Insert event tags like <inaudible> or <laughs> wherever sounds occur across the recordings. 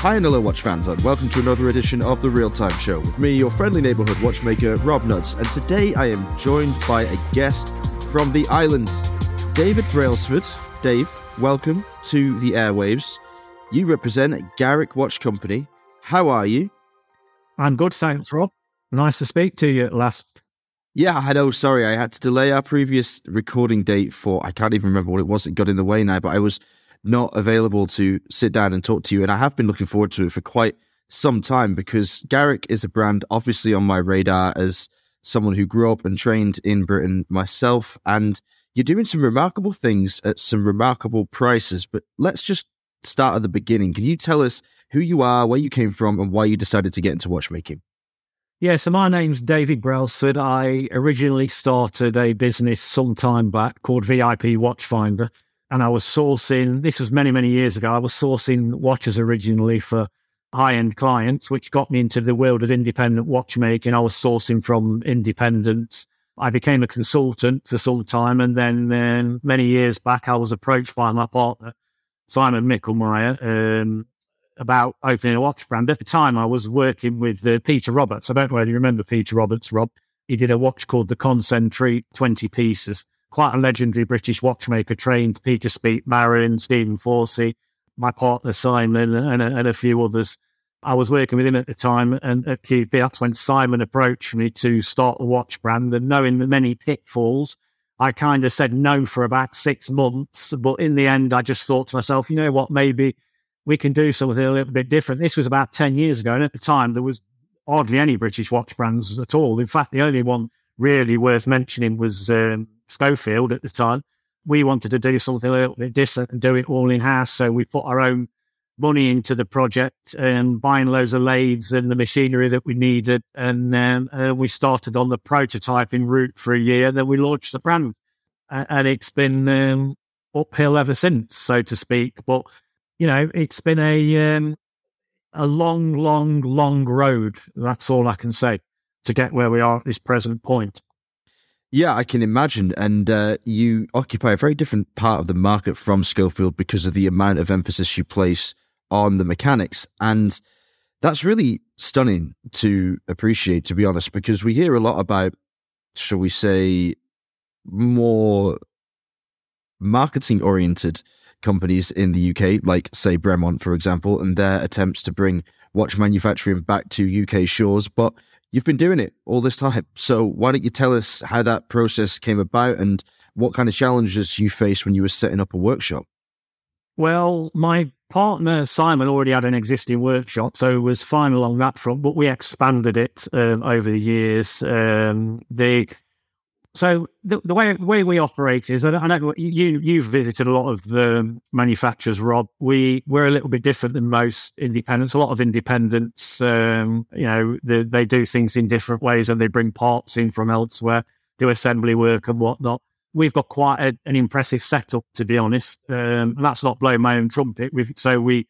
Hi and hello, watch fans, and welcome to another edition of the Real Time Show with me, your friendly neighborhood watchmaker, Rob Nudds. And today I am joined by a guest from the islands, David Brailsford. Dave, welcome to the airwaves. You represent Garrick Watch Company. How are you? I'm good, thanks, Rob. Nice to speak to you at last. Yeah, I know. Sorry, I had to delay our previous recording date for I can't even remember what it was. It got in the way now, but I was not available to sit down and talk to you. And I have been looking forward to it for quite some time because Garrick is a brand obviously on my radar as someone who grew up and trained in Britain myself. And you're doing some remarkable things at some remarkable prices. But let's just start at the beginning. Can you tell us who you are, where you came from, and why you decided to get into watchmaking? Yeah, so my name's David Brailsford. I originally started a business some time back called VIP Watchfinder and I was sourcing, this was many, many years ago, I was sourcing watches originally for high end clients, which got me into the world of independent watchmaking. I was sourcing from independents. I became a consultant for some time. And then, then many years back, I was approached by my partner, Simon Michlmayr, um, about opening a watch brand. At the time, I was working with uh, Peter Roberts. I don't know whether you remember Peter Roberts, Rob. He did a watch called the Concentrique 20 pieces quite a legendary British watchmaker trained Peter Speake, Marin, Stephen Forsey, my partner Simon, and a, and a few others. I was working with him at the time, and at QP, that's when Simon approached me to start a watch brand. And knowing the many pitfalls, I kind of said no for about six months. But in the end, I just thought to myself, you know what, maybe we can do something a little bit different. This was about 10 years ago. And at the time, there was hardly any British watch brands at all. In fact, the only one really worth mentioning was um, Schofield at the time. We wanted to do something a little bit different and do it all in house. So we put our own money into the project and buying loads of lathes and the machinery that we needed. And then uh, we started on the prototyping route for a year. Then we launched the brand. and it's been um, uphill ever since, so to speak. But, you know, it's been a, um, a long, long, long road. That's all I can say to get where we are at this present point. Yeah, I can imagine. And uh, you occupy a very different part of the market from Schofield because of the amount of emphasis you place on the mechanics. And that's really stunning to appreciate, to be honest, because we hear a lot about, shall we say, more marketing oriented companies in the UK, like, say, Bremont, for example, and their attempts to bring watch manufacturing back to UK shores. But you've been doing it all this time. So why don't you tell us how that process came about and what kind of challenges you faced when you were setting up a workshop? Well, my partner Simon already had an existing workshop, so it was fine along that front. But we expanded it um, over the years. Um, the so the, the way the way we operate is, I, I know you you've visited a lot of the manufacturers, Rob. We we're a little bit different than most independents. A lot of independents, um, you know, they, they do things in different ways, and they bring parts in from elsewhere, do assembly work and whatnot. We've got quite a, an impressive setup, to be honest. Um, and that's not blowing my own trumpet. We've, so we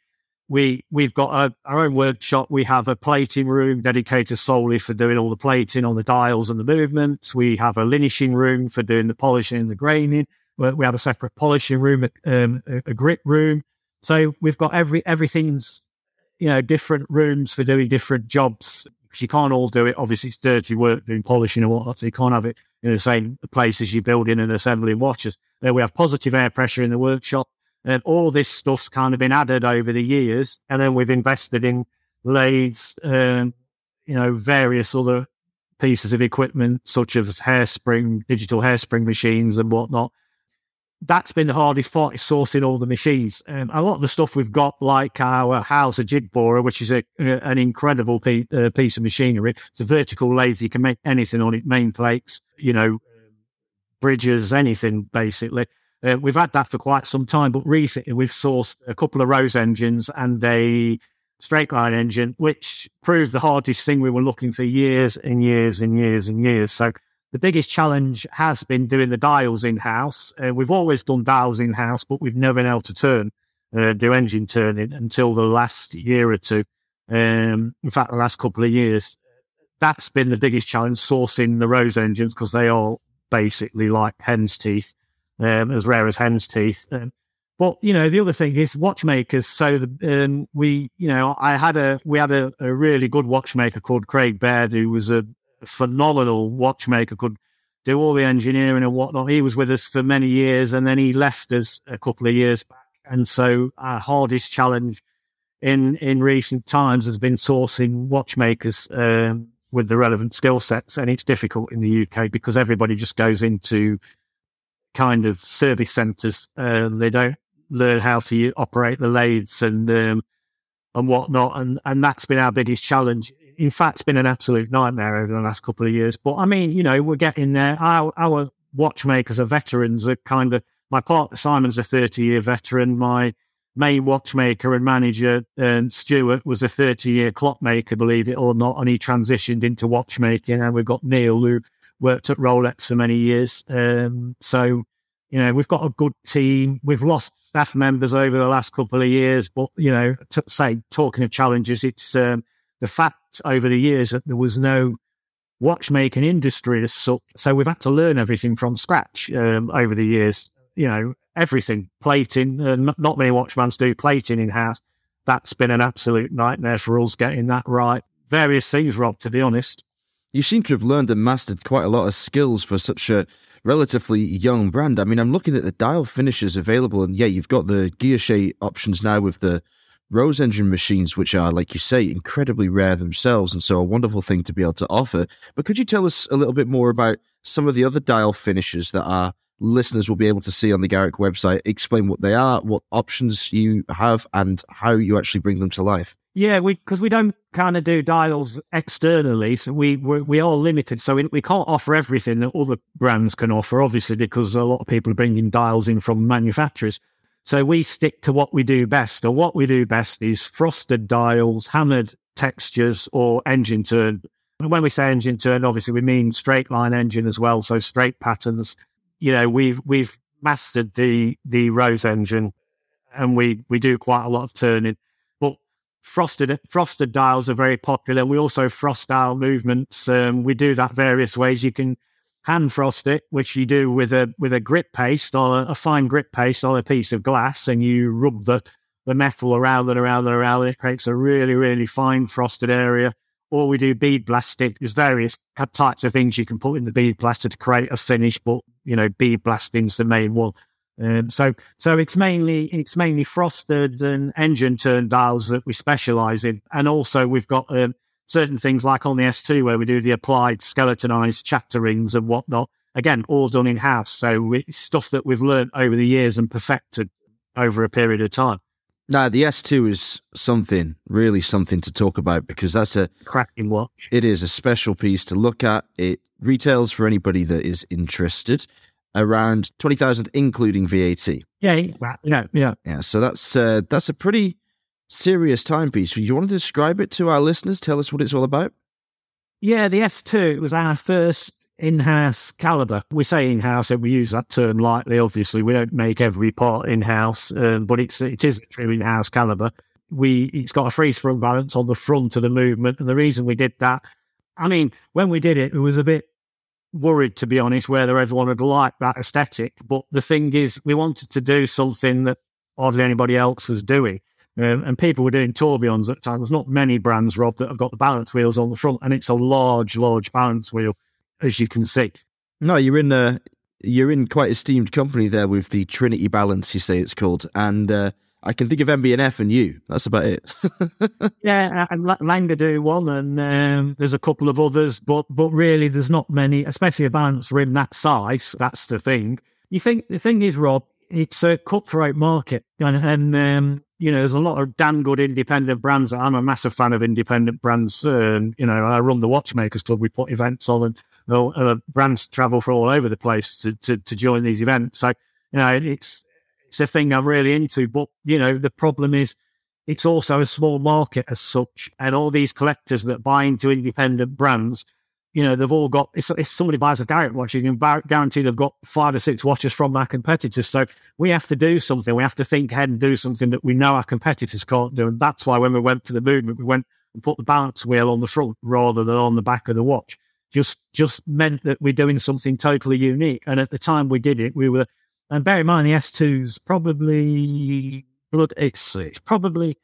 we we've got a, our own workshop. We have a plating room dedicated solely for doing all the plating on the dials and the movements. We have a linishing room for doing the polishing and the graining. We have a separate polishing room, um, a, grip room. So we've got every everything's you know different rooms for doing different jobs because you can't all do it. Obviously, it's dirty work doing polishing and whatnot, so you can't have it in the same place as you're building and assembling watches. There we have positive air pressure in the workshop and all this stuff's kind of been added over the years. And then we've invested in lathes, um, you know, various other pieces of equipment, such as hairspring, digital hairspring machines and whatnot. That's been the hardest part is sourcing all the machines. Um, a lot of the stuff we've got, like our Hauser jig borer, which is a, an incredible piece, uh, piece of machinery. It's a vertical lathe. You can make anything on it, main plates, you know, bridges, anything basically. Uh, we've had that for quite some time, but recently we've sourced a couple of Rose engines and a straight line engine, which proved the hardest thing we were looking for years and years and years and years. So the biggest challenge has been doing the dials in house. Uh, we've always done dials in house, but we've never been able to turn, uh, do engine turning until the last year or two. Um, in fact, the last couple of years, that's been the biggest challenge sourcing the Rose engines because they are basically like hen's teeth um, as rare as hen's teeth. Um, but you know, the other thing is watchmakers. So the, um, we, you know, I had a we had a, a, really good watchmaker called Craig Baird, who was a phenomenal watchmaker, could do all the engineering and whatnot. He was with us for many years, and then he left us a couple of years back. And so our hardest challenge in in recent times has been sourcing watchmakers um, with the relevant skill sets, and it's difficult in the UK because everybody just goes into kind of service centres. Um, they don't learn how to operate the lathes and um, and whatnot, and and that's been our biggest challenge. In fact, it's been an absolute nightmare over the last couple of years. But I mean, you know, we're getting there. Our our watchmakers are veterans. Are kind of my partner Simon's a thirty year veteran. My main watchmaker and manager um, Stuart was a thirty year clockmaker, believe it or not, and he transitioned into watchmaking. And we've got Neil who worked at Rolex for many years. Um, so you know, we've got a good team. We've lost staff members over the last couple of years, but you know, to say talking of challenges, it's um, the fact over the years that there was no watchmaking industry as such. So we've had to learn everything from scratch um, over the years. You know, everything plating. Uh, not, not many watchmans do plating in house. That's been an absolute nightmare for us getting that right. Various things, Rob. To be honest, you seem to have learned and mastered quite a lot of skills for such a relatively young brand. I mean, I'm looking at the dial finishes available, and yeah, you've got the Guilloche options now with the Rose engine machines, which are, like you say, incredibly rare themselves, and so a wonderful thing to be able to offer. But could you tell us a little bit more about some of the other dial finishes that our listeners will be able to see on the Garrick website? Explain what they are, what options you have, and how you actually bring them to life. Yeah, we because we don't kind of do dials externally, so we we're, we are limited. So we, we can't offer everything that other brands can offer, obviously, because a lot of people are bringing dials in from manufacturers. So we stick to what we do best, and what we do best is frosted dials, hammered textures, or engine turn. And when we say engine turn, obviously we mean straight line engine as well, so straight patterns. You know, we've we've mastered the the Rose engine, and we we do quite a lot of turning frosted frosted dials are very popular. We also frost dial movements. Um, we do that various ways. You can hand frost it, which you do with a with a grit paste or a, a fine grit paste on a piece of glass, and you rub the the metal around and around and around, and it creates a really really fine frosted area. Or we do bead blasting. There's various types of things you can put in the bead blaster to create a finish, but you know bead blasting's the main one. Um, so, so it's mainly it's mainly frosted and engine turn dials that we specialise in, and also we've got um, certain things like on the S2 where we do the applied skeletonized chapter rings and whatnot. Again, all done in house. So it's stuff that we've learned over the years and perfected over a period of time. Now, the S2 is something, really something to talk about because that's a cracking watch. It is a special piece to look at. It retails for anybody that is interested around 20,000 including VAT. Yeah, yeah, yeah. Yeah, so that's uh, that's a pretty serious timepiece. Do you want to describe it to our listeners? Tell us what it's all about? Yeah, the S2 was our first in-house caliber. We say in-house, and we use that term lightly. Obviously, we don't make every part in-house, um, but it's it is a true in-house caliber. We it's got a free sprung balance on the front of the movement, and the reason we did that, I mean, when we did it, it was a bit worried, to be honest, whether everyone would like that aesthetic. But the thing is, we wanted to do something that hardly anybody else was doing. Um, and people were doing tourbillons at the time. There's not many brands, Rob, that have got the balance wheels on the front, and it's a large, large balance wheel, as you can see. No, you're in a you're in quite esteemed company there with the Trinity Balance, you say it's called, and uh, I can think of MB&F you. That's about it. <laughs> yeah, and Lange do one, and um, there's a couple of others, but but really, there's not many, especially a balance rim that size. That's the thing. You think the thing is, Rob, it's a cutthroat market, and, and um, you know, there's a lot of damn good independent brands. I'm a massive fan of independent brands. Um, you know, I run the Watchmakers Club. We put events on, and you know, uh, brands travel from all over the place to, to to join these events. So you know, it's it's a thing I'm really into. But, you know, the problem is it's also a small market as such. And all these collectors that buy into independent brands, you know, they've all got, if, somebody buys a Garrick watch, you can guarantee they've got five or six watches from our competitors. So we have to do something. We have to think ahead and do something that we know our competitors can't do. And that's why when we went to the movement, we went and put the balance wheel on the front rather than on the back of the watch. Just, just meant that we're doing something totally unique. And at the time we did it, we were And bear in mind, the S2's probably blood. it's, it's probably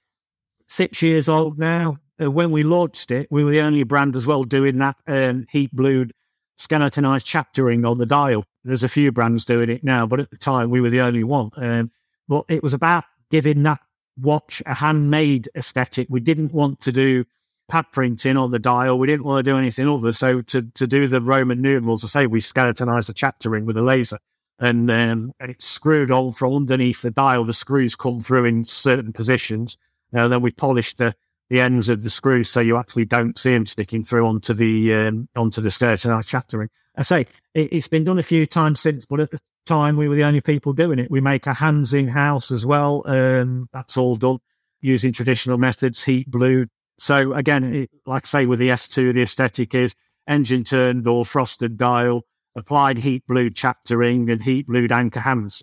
six years old now. Uh, when we launched it, we were the only brand as well doing that um, heat blued skeletonized chaptering on the dial. There's a few brands doing it now, but at the time we were the only one. Um, but it was about giving that watch a handmade aesthetic. We didn't want to do pad printing on the dial. We didn't want to do anything other. So to, to do the Roman numerals, I say we skeletonized the chaptering with a laser and, um, it's screwed on from underneath the dial. The screws come through in certain positions. And then we polish the, the ends of the screws so you actually don't see them sticking through onto the um, onto the skeletonized chaptering. I say it, has been done a few times since, but at the time we were the only people doing it. We make our hands in house as well. Um, that's all done using traditional methods, heat blue. So again, it, like I say, with the S2, the aesthetic is engine turned or frosted dial, applied heat blue chaptering and heat blued anchor hands.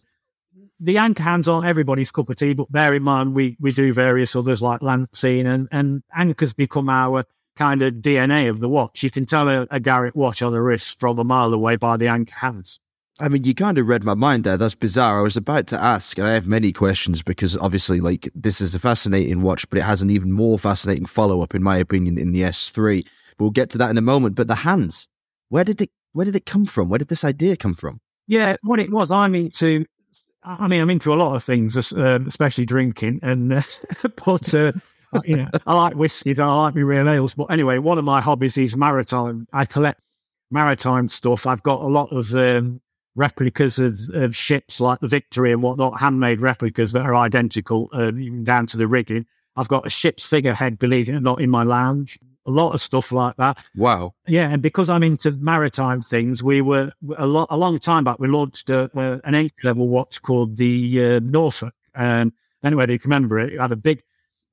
The anchor hands aren't everybody's cup of tea, but bear in mind we, we do various others like Lancing and, and anchors become our kind of DNA of the watch. You can tell a, a Garrick watch on the wrist from a mile away by the anchor hands. I mean, you kind of read my mind there. That's bizarre. I was about to ask, and I have many questions because obviously, like, this is a fascinating watch, but it has an even more fascinating follow up, in my opinion, in the S3. We'll get to that in a moment. But the hands, where did it, where did it come from? Where did this idea come from? Yeah, what it was, I'm into, I mean, I'm into a lot of things, uh, especially drinking, and uh, <laughs> but uh, you know, I like whiskies, I like my real ales. But anyway, one of my hobbies is maritime. I collect maritime stuff. I've got a lot of um, replicas of, of, ships like the Victory and whatnot, handmade replicas that are identical, uh, even down to the rigging. I've got a ship's figurehead, believe it or not, in my lounge. A lot of stuff like that. Wow. Yeah, and because I'm into maritime things, we were a, lot, a long time back. We launched a, uh, an entry level watch called the uh, Norfolk. And anyway, you can remember it, it had a big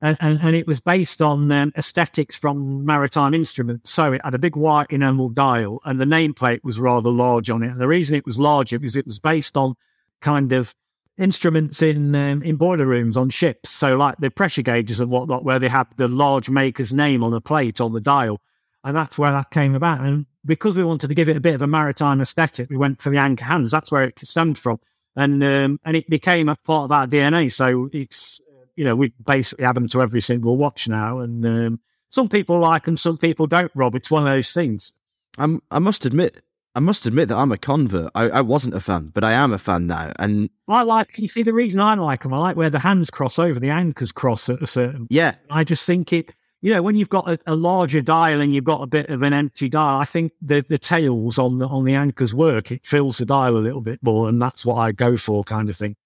and, and, and, it was based on um, aesthetics from maritime instruments. So it had a big white enamel dial, and the nameplate was rather large on it. And the reason it was larger because it was based on kind of instruments in um, in boiler rooms on ships. So like the pressure gauges and whatnot, where they had the large maker's name on the plate on the dial, and that's where that came about. And because we wanted to give it a bit of a maritime aesthetic, we went for the anchor hands. That's where it stemmed from, and um, and it became a part of our DNA. So it's you know, we basically have them to every single watch now. And um, some people like them, some people don't, Rob. It's one of those things. I'm, I must admit, I must admit that I'm a convert. I, I wasn't a fan, but I am a fan now. And I like, you see, the reason I like them, I like where the hands cross over, the anchors cross at a certain. Yeah. I just think it, you know, when you've got a, a, larger dial and you've got a bit of an empty dial, I think the, the tails on the on the anchors work. It fills the dial a little bit more, and that's what I go for, kind of thing.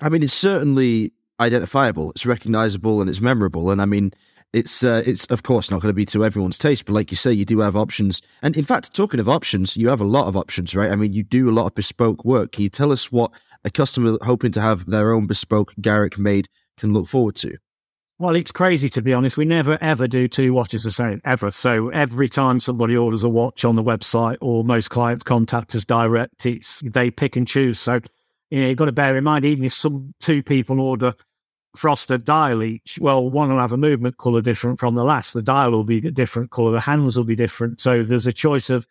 I mean, it's certainly identifiable, it's recognizable, and it's memorable. And I mean, it's uh, it's of course not going to be to everyone's taste, but like you say, you do have options. And in fact, talking of options, you have a lot of options, right? I mean, you do a lot of bespoke work. Can you tell us what a customer hoping to have their own bespoke Garrick made can look forward to? Well, it's crazy to be honest. We never ever do two watches the same ever. So every time somebody orders a watch on the website, or most clients contact us direct, it's they pick and choose. So you know, you've got to bear in mind, even if some two people order frosted dial each, well, one will have a movement color different from the last. The dial will be a different color. The hands will be different. So there's a choice of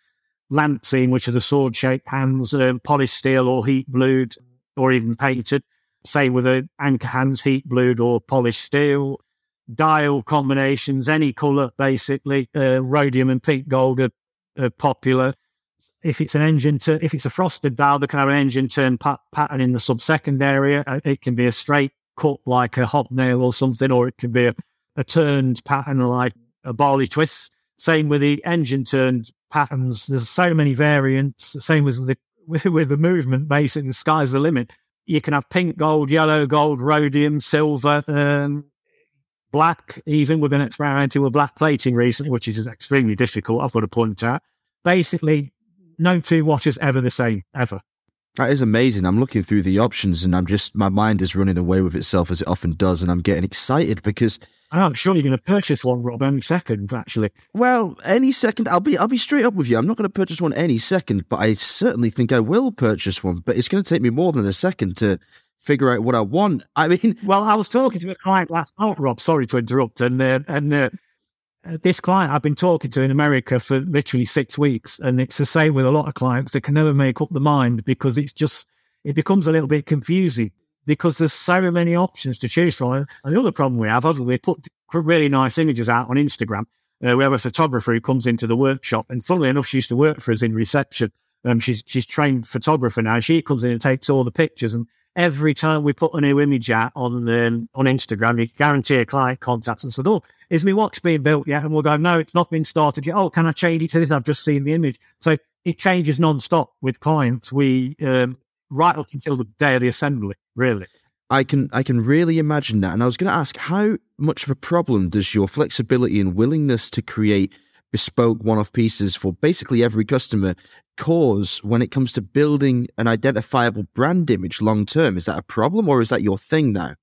lancing, which are the sword shaped hands, um, polished steel or heat blued or even painted. Same with the anchor hands, heat blued or polished steel. Dial combinations, any color basically. Uh, rhodium and pink gold are, are popular. If it's an engine, turn, if it's a frosted dial, they can have an engine turn pat- pattern in the sub-second area. Uh, it can be a straight cut like a hobnail or something, or it can be a, a turned pattern like a barley twist. Same with the engine turned patterns. There's so many variants. Same with the <laughs> with, with the movement. Basically, the sky's the limit. You can have pink, gold, yellow, gold, rhodium, silver, um, black. Even with an experimenting with black plating recently, which is extremely difficult. I've got to point out. Basically, no two watches ever the same ever. That is amazing. I'm looking through the options and I'm just, my mind is running away with itself as it often does. And I'm getting excited because. I'm sure you're going to purchase one, Rob, any second, actually. Well, any second. I'll be, I'll be straight up with you. I'm not going to purchase one any second, but I certainly think I will purchase one. But it's going to take me more than a second to figure out what I want. I mean. Well, I was talking to a client last night, Rob. Sorry to interrupt. And, uh, and, uh, uh, this client I've been talking to in America for literally six weeks, and it's the same with a lot of clients. They can never make up the mind because it's just it becomes a little bit confusing because there's so many options to choose from. And the other problem we have, other we put really nice images out on Instagram. Uh, we have a photographer who comes into the workshop, and funnily enough, she used to work for us in reception. Um, she's she's trained photographer now. She comes in and takes all the pictures, and every time we put a new image out on um, on Instagram, you guarantee a client contacts and said, "Oh, is my watch being built yet?" And we'll go, "No, it's not been started yet." Oh, can I change it to this? I've just seen the image. So it changes non-stop with clients. We um, right up until the day of the assembly, really. I can I can really imagine that. And I was going to ask, how much of a problem does your flexibility and willingness to create bespoke one-off pieces for basically every customer cause when it comes to building an identifiable brand image long term? Is that a problem, or is that your thing now?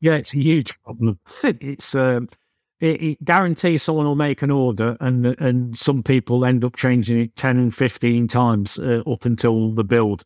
Yeah, it's a huge problem. <laughs> it's um, it, it, guarantees someone will make an order, and and some people end up changing it 10, 15 times uh, up until the build.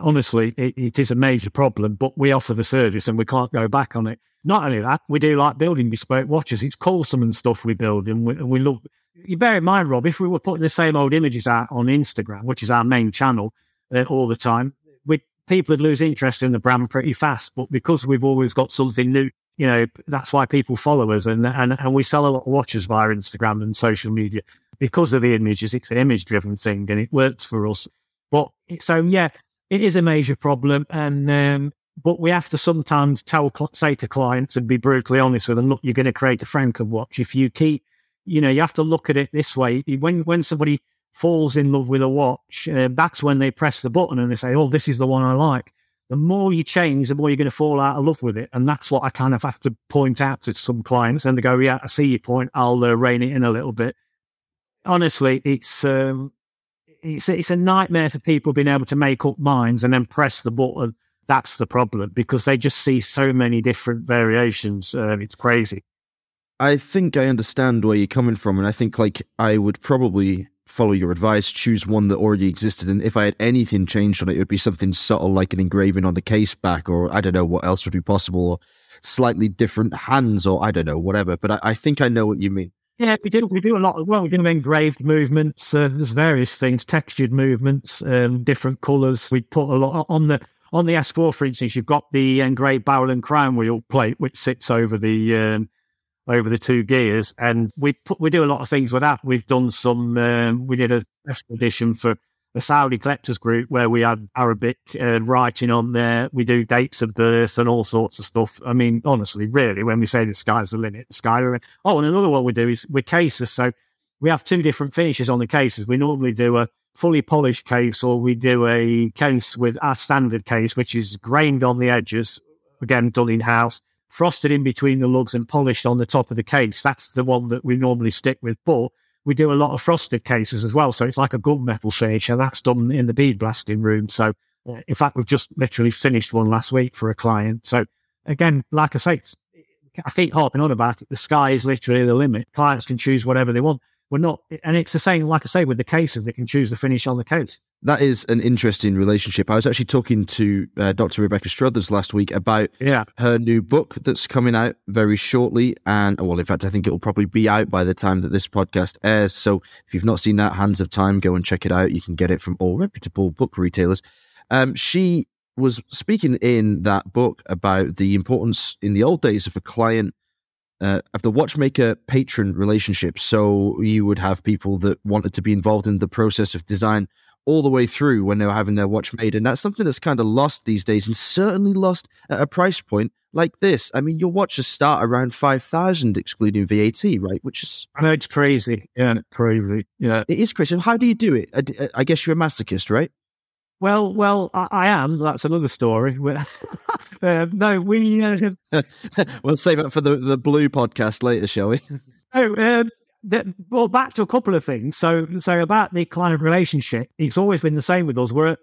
Honestly, it, it is a major problem, but we offer the service and we can't go back on it. Not only that, we do like building bespoke watches. It's custom and stuff we build, and we, and we love. You bear in mind, Rob, if we were putting the same old images out on Instagram, which is our main channel, uh, all the time, we people would lose interest in the brand pretty fast. But because we've always got something new you know, that's why people follow us and, and, and we sell a lot of watches via Instagram and social media because of the images. It's an image driven thing and it works for us. But so, yeah, it is a major problem. And, um, but we have to sometimes tell, say to clients and be brutally honest with them, look, you're going to create a Franken watch. If you keep, you know, you have to look at it this way. When, when somebody falls in love with a watch, uh, that's when they press the button and they say, oh, this is the one I like the more you change, the more you're going to fall out of love with it. And that's what I kind of have to point out to some clients. And they go, yeah, I see your point. I'll uh, rein it in a little bit. Honestly, it's, um, it's, it's a nightmare for people being able to make up minds and then press the button. That's the problem because they just see so many different variations. Uh, it's crazy. I think I understand where you're coming from. And I think like I would probably follow your advice, choose one that already existed. And if I had anything changed on it, it would be something subtle like an engraving on the case back, or I don't know what else would be possible, or slightly different hands, or I don't know, whatever. But I, I think I know what you mean. Yeah, we do. We do a lot. Well, we do engraved movements. Uh, there's various things, textured movements, um, different colours. We put a lot on the on the S4, for instance. You've got the engraved barrel and crown wheel plate, which sits over the um, over the two gears, and we put we do a lot of things with that. We've done some. Um, we did a special edition for the Saudi collectors group where we had Arabic uh, writing on there. We do dates of birth and all sorts of stuff. I mean, honestly, really, when we say the sky's the limit, the sky the limit. Oh, and another one we do is with cases. So we have two different finishes on the cases. We normally do a fully polished case, or we do a case with our standard case, which is grained on the edges, again done in house frosted in between the lugs and polished on the top of the case. That's the one that we normally stick with. But we do a lot of frosted cases as well. So it's like a gunmetal finish, and that's done in the bead blasting room. So, uh, in fact, we've just literally finished one last week for a client. So, again, like I say, I keep harping on about it. The sky is literally the limit. Clients can choose whatever they want. We're not, and it's the same, like I say, with the cases, they can choose the finish on the case that is an interesting relationship. I was actually talking to uh, Dr. Rebecca Struthers last week about yeah. her new book that's coming out very shortly. And, well, in fact, I think it'll probably be out by the time that this podcast airs. So if you've not seen that, Hands of Time, go and check it out. You can get it from all reputable book retailers. Um, she was speaking in that book about the importance in the old days of a client uh, of the watchmaker patron relationship. So you would have people that wanted to be involved in the process of design all the way through when they were having their watch made. And that's something that's kind of lost these days and certainly lost at a price point like this. I mean, your watches start around 5,000 excluding VAT, right? Which is. I know it's crazy. Yeah, crazy. Yeah. It is crazy. How do you do it? I, I guess you're a masochist, right? Well, well, I, I am. That's another story. <laughs> uh, no, we. Uh, <laughs> we'll save it for the, the blue podcast later, shall we? <laughs> Oh, um, that, well, back to a couple of things. So, so about the client relationship, it's always been the same with us. We're,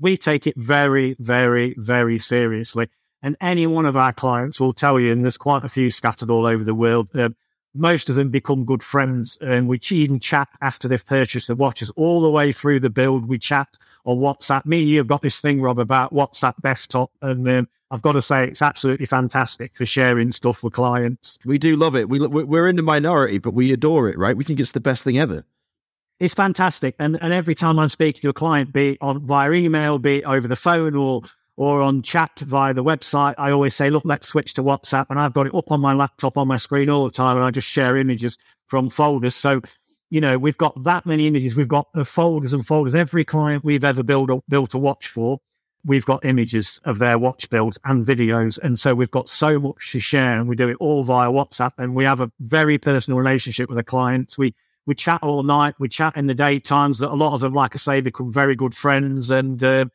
we take it very, very, very seriously. And any one of our clients will tell you, and there's quite a few scattered all over the world, uh, most of them become good friends and we even chat after they've purchased the watches all the way through the build. We chat on WhatsApp. Me and you have got this thing, Rob, about WhatsApp desktop. And um, I've got to say, it's absolutely fantastic for sharing stuff with clients. We do love it. We, we're in the minority, but we adore it, right? We think it's the best thing ever. it's fantastic. And and every time I'm speaking to a client, be it on via email, be it over the phone or or on chat via the website, I always say, look, let's switch to WhatsApp. And I've got it up on my laptop on my screen all the time. And I just share images from folders. So, you know, we've got that many images. We've got the folders and folders. Every client we've ever built a, built a watch for, we've got images of their watch builds and videos. And so we've got so much to share and we do it all via WhatsApp. And we have a very personal relationship with the clients. We, we chat all night. We chat in the daytimes that a lot of them, like I say, become very good friends. And, uh,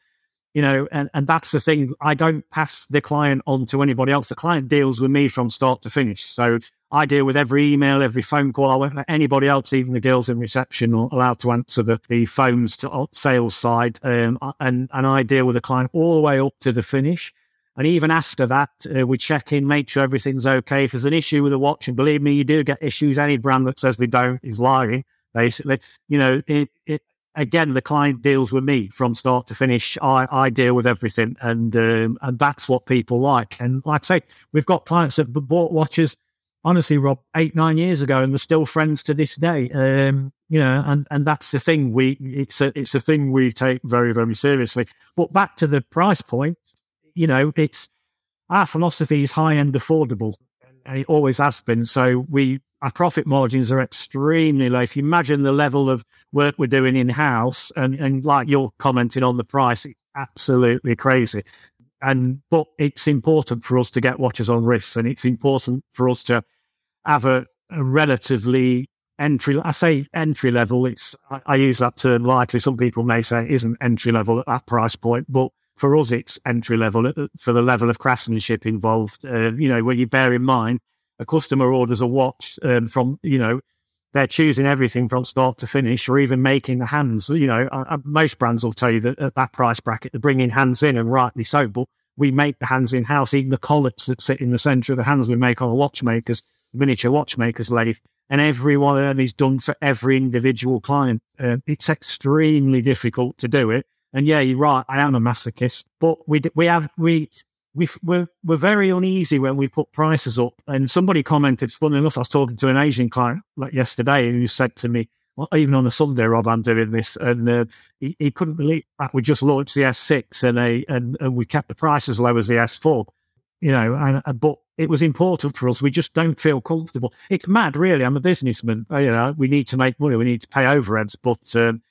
you know, and, and that's the thing. I don't pass the client on to anybody else. The client deals with me from start to finish. So I deal with every email, every phone call. I won't let anybody else, even the girls in reception, are allowed to answer the, the phones to uh, sales side. Um, and, and I deal with the client all the way up to the finish. And even after that, uh, we check in, make sure everything's okay. If there's an issue with the watch, and believe me, you do get issues. Any brand that says they don't is lying, basically. You know, it, it, again, the client deals with me from start to finish. I, I deal with everything, and um, and that's what people like. And like I say, we've got clients that bought watches. Honestly, Rob, eight nine years ago, and they're still friends to this day. Um, you know, and and that's the thing. We it's a it's a thing we take very very seriously. But back to the price point, you know, it's our philosophy is high end affordable, and it always has been. So we our profit margins are extremely low. If you imagine the level of work we're doing in house, and, and like you're commenting on the price, it's absolutely crazy. And but it's important for us to get watches on wrists, and it's important for us to have a, a relatively entry. I say entry level. It's I, I, use that term lightly. Some people may say it isn't entry level at that price point, but for us, it's entry level for the level of craftsmanship involved. Uh, you know, when you bear in mind a customer orders a watch um, from, you know, they're choosing everything from start to finish or even making the hands. You know, uh, most brands will tell you that at that price bracket, they're bringing hands in and rightly so. But we make the hands in house, even the collets that sit in the center of the hands we make on a watchmaker's miniature watchmaker's lathe. And every one of them is done for every individual client. Uh, it's extremely difficult to do it. And yeah, you're right. I am a masochist, but we, we have, we, we we're, we're very uneasy when we put prices up. And somebody commented, funny enough, I was talking to an Asian client like yesterday who said to me, well, even on a Sunday, Rob, I'm doing this. And uh, he, he, couldn't believe that we just launched the S6 and, a, and, and we kept the price as low as the S4, you know, and, and, but it was important for us. We just don't feel comfortable. It's mad, really. I'm a businessman. You know, we need to make money. We need to pay overheads, but um,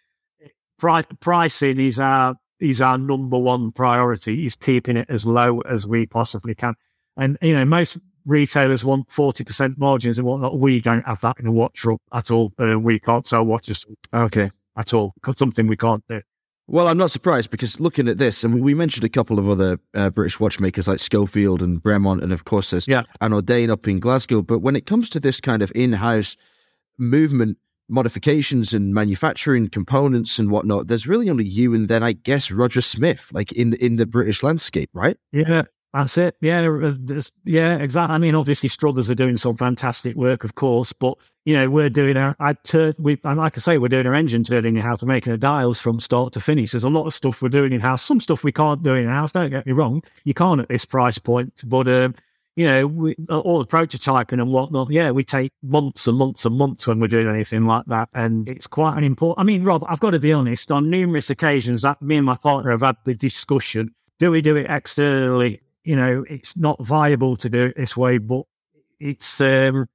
pri- pricing is our is our number one priority is keeping it as low as we possibly can. And, you know, most retailers want 40% margins and whatnot. We don't have that in a watch shop at all. Uh, we can't sell watches. Okay. At all. Something we can't do. Well, I'm not surprised because looking at this, and we mentioned a couple of other uh, British watchmakers like Schofield and Bremont, and of course there's yeah. Anordain up in Glasgow. But when it comes to this kind of in-house movement, modifications and manufacturing components and whatnot, there's really only you and then I guess Roger Smith, like in in the British landscape, right? Yeah, that's it. Yeah, uh, yeah, exactly. I mean, obviously Struthers are doing some fantastic work, of course, but you know we're doing our. I turn we and like I say, we're doing our engine turning in house, making our dials from start to finish. There's a lot of stuff we're doing in house. Some stuff we can't do in house. Don't get me wrong, you can't at this price point, but. Um, you know, we, all the prototyping and whatnot. Yeah, we take months and months and months when we're doing anything like that. And it's quite an important, I mean, Rob, I've got to be honest, on numerous occasions that me and my partner have had the discussion. Do we do it externally? You know, it's not viable to do it this way, but it's, um,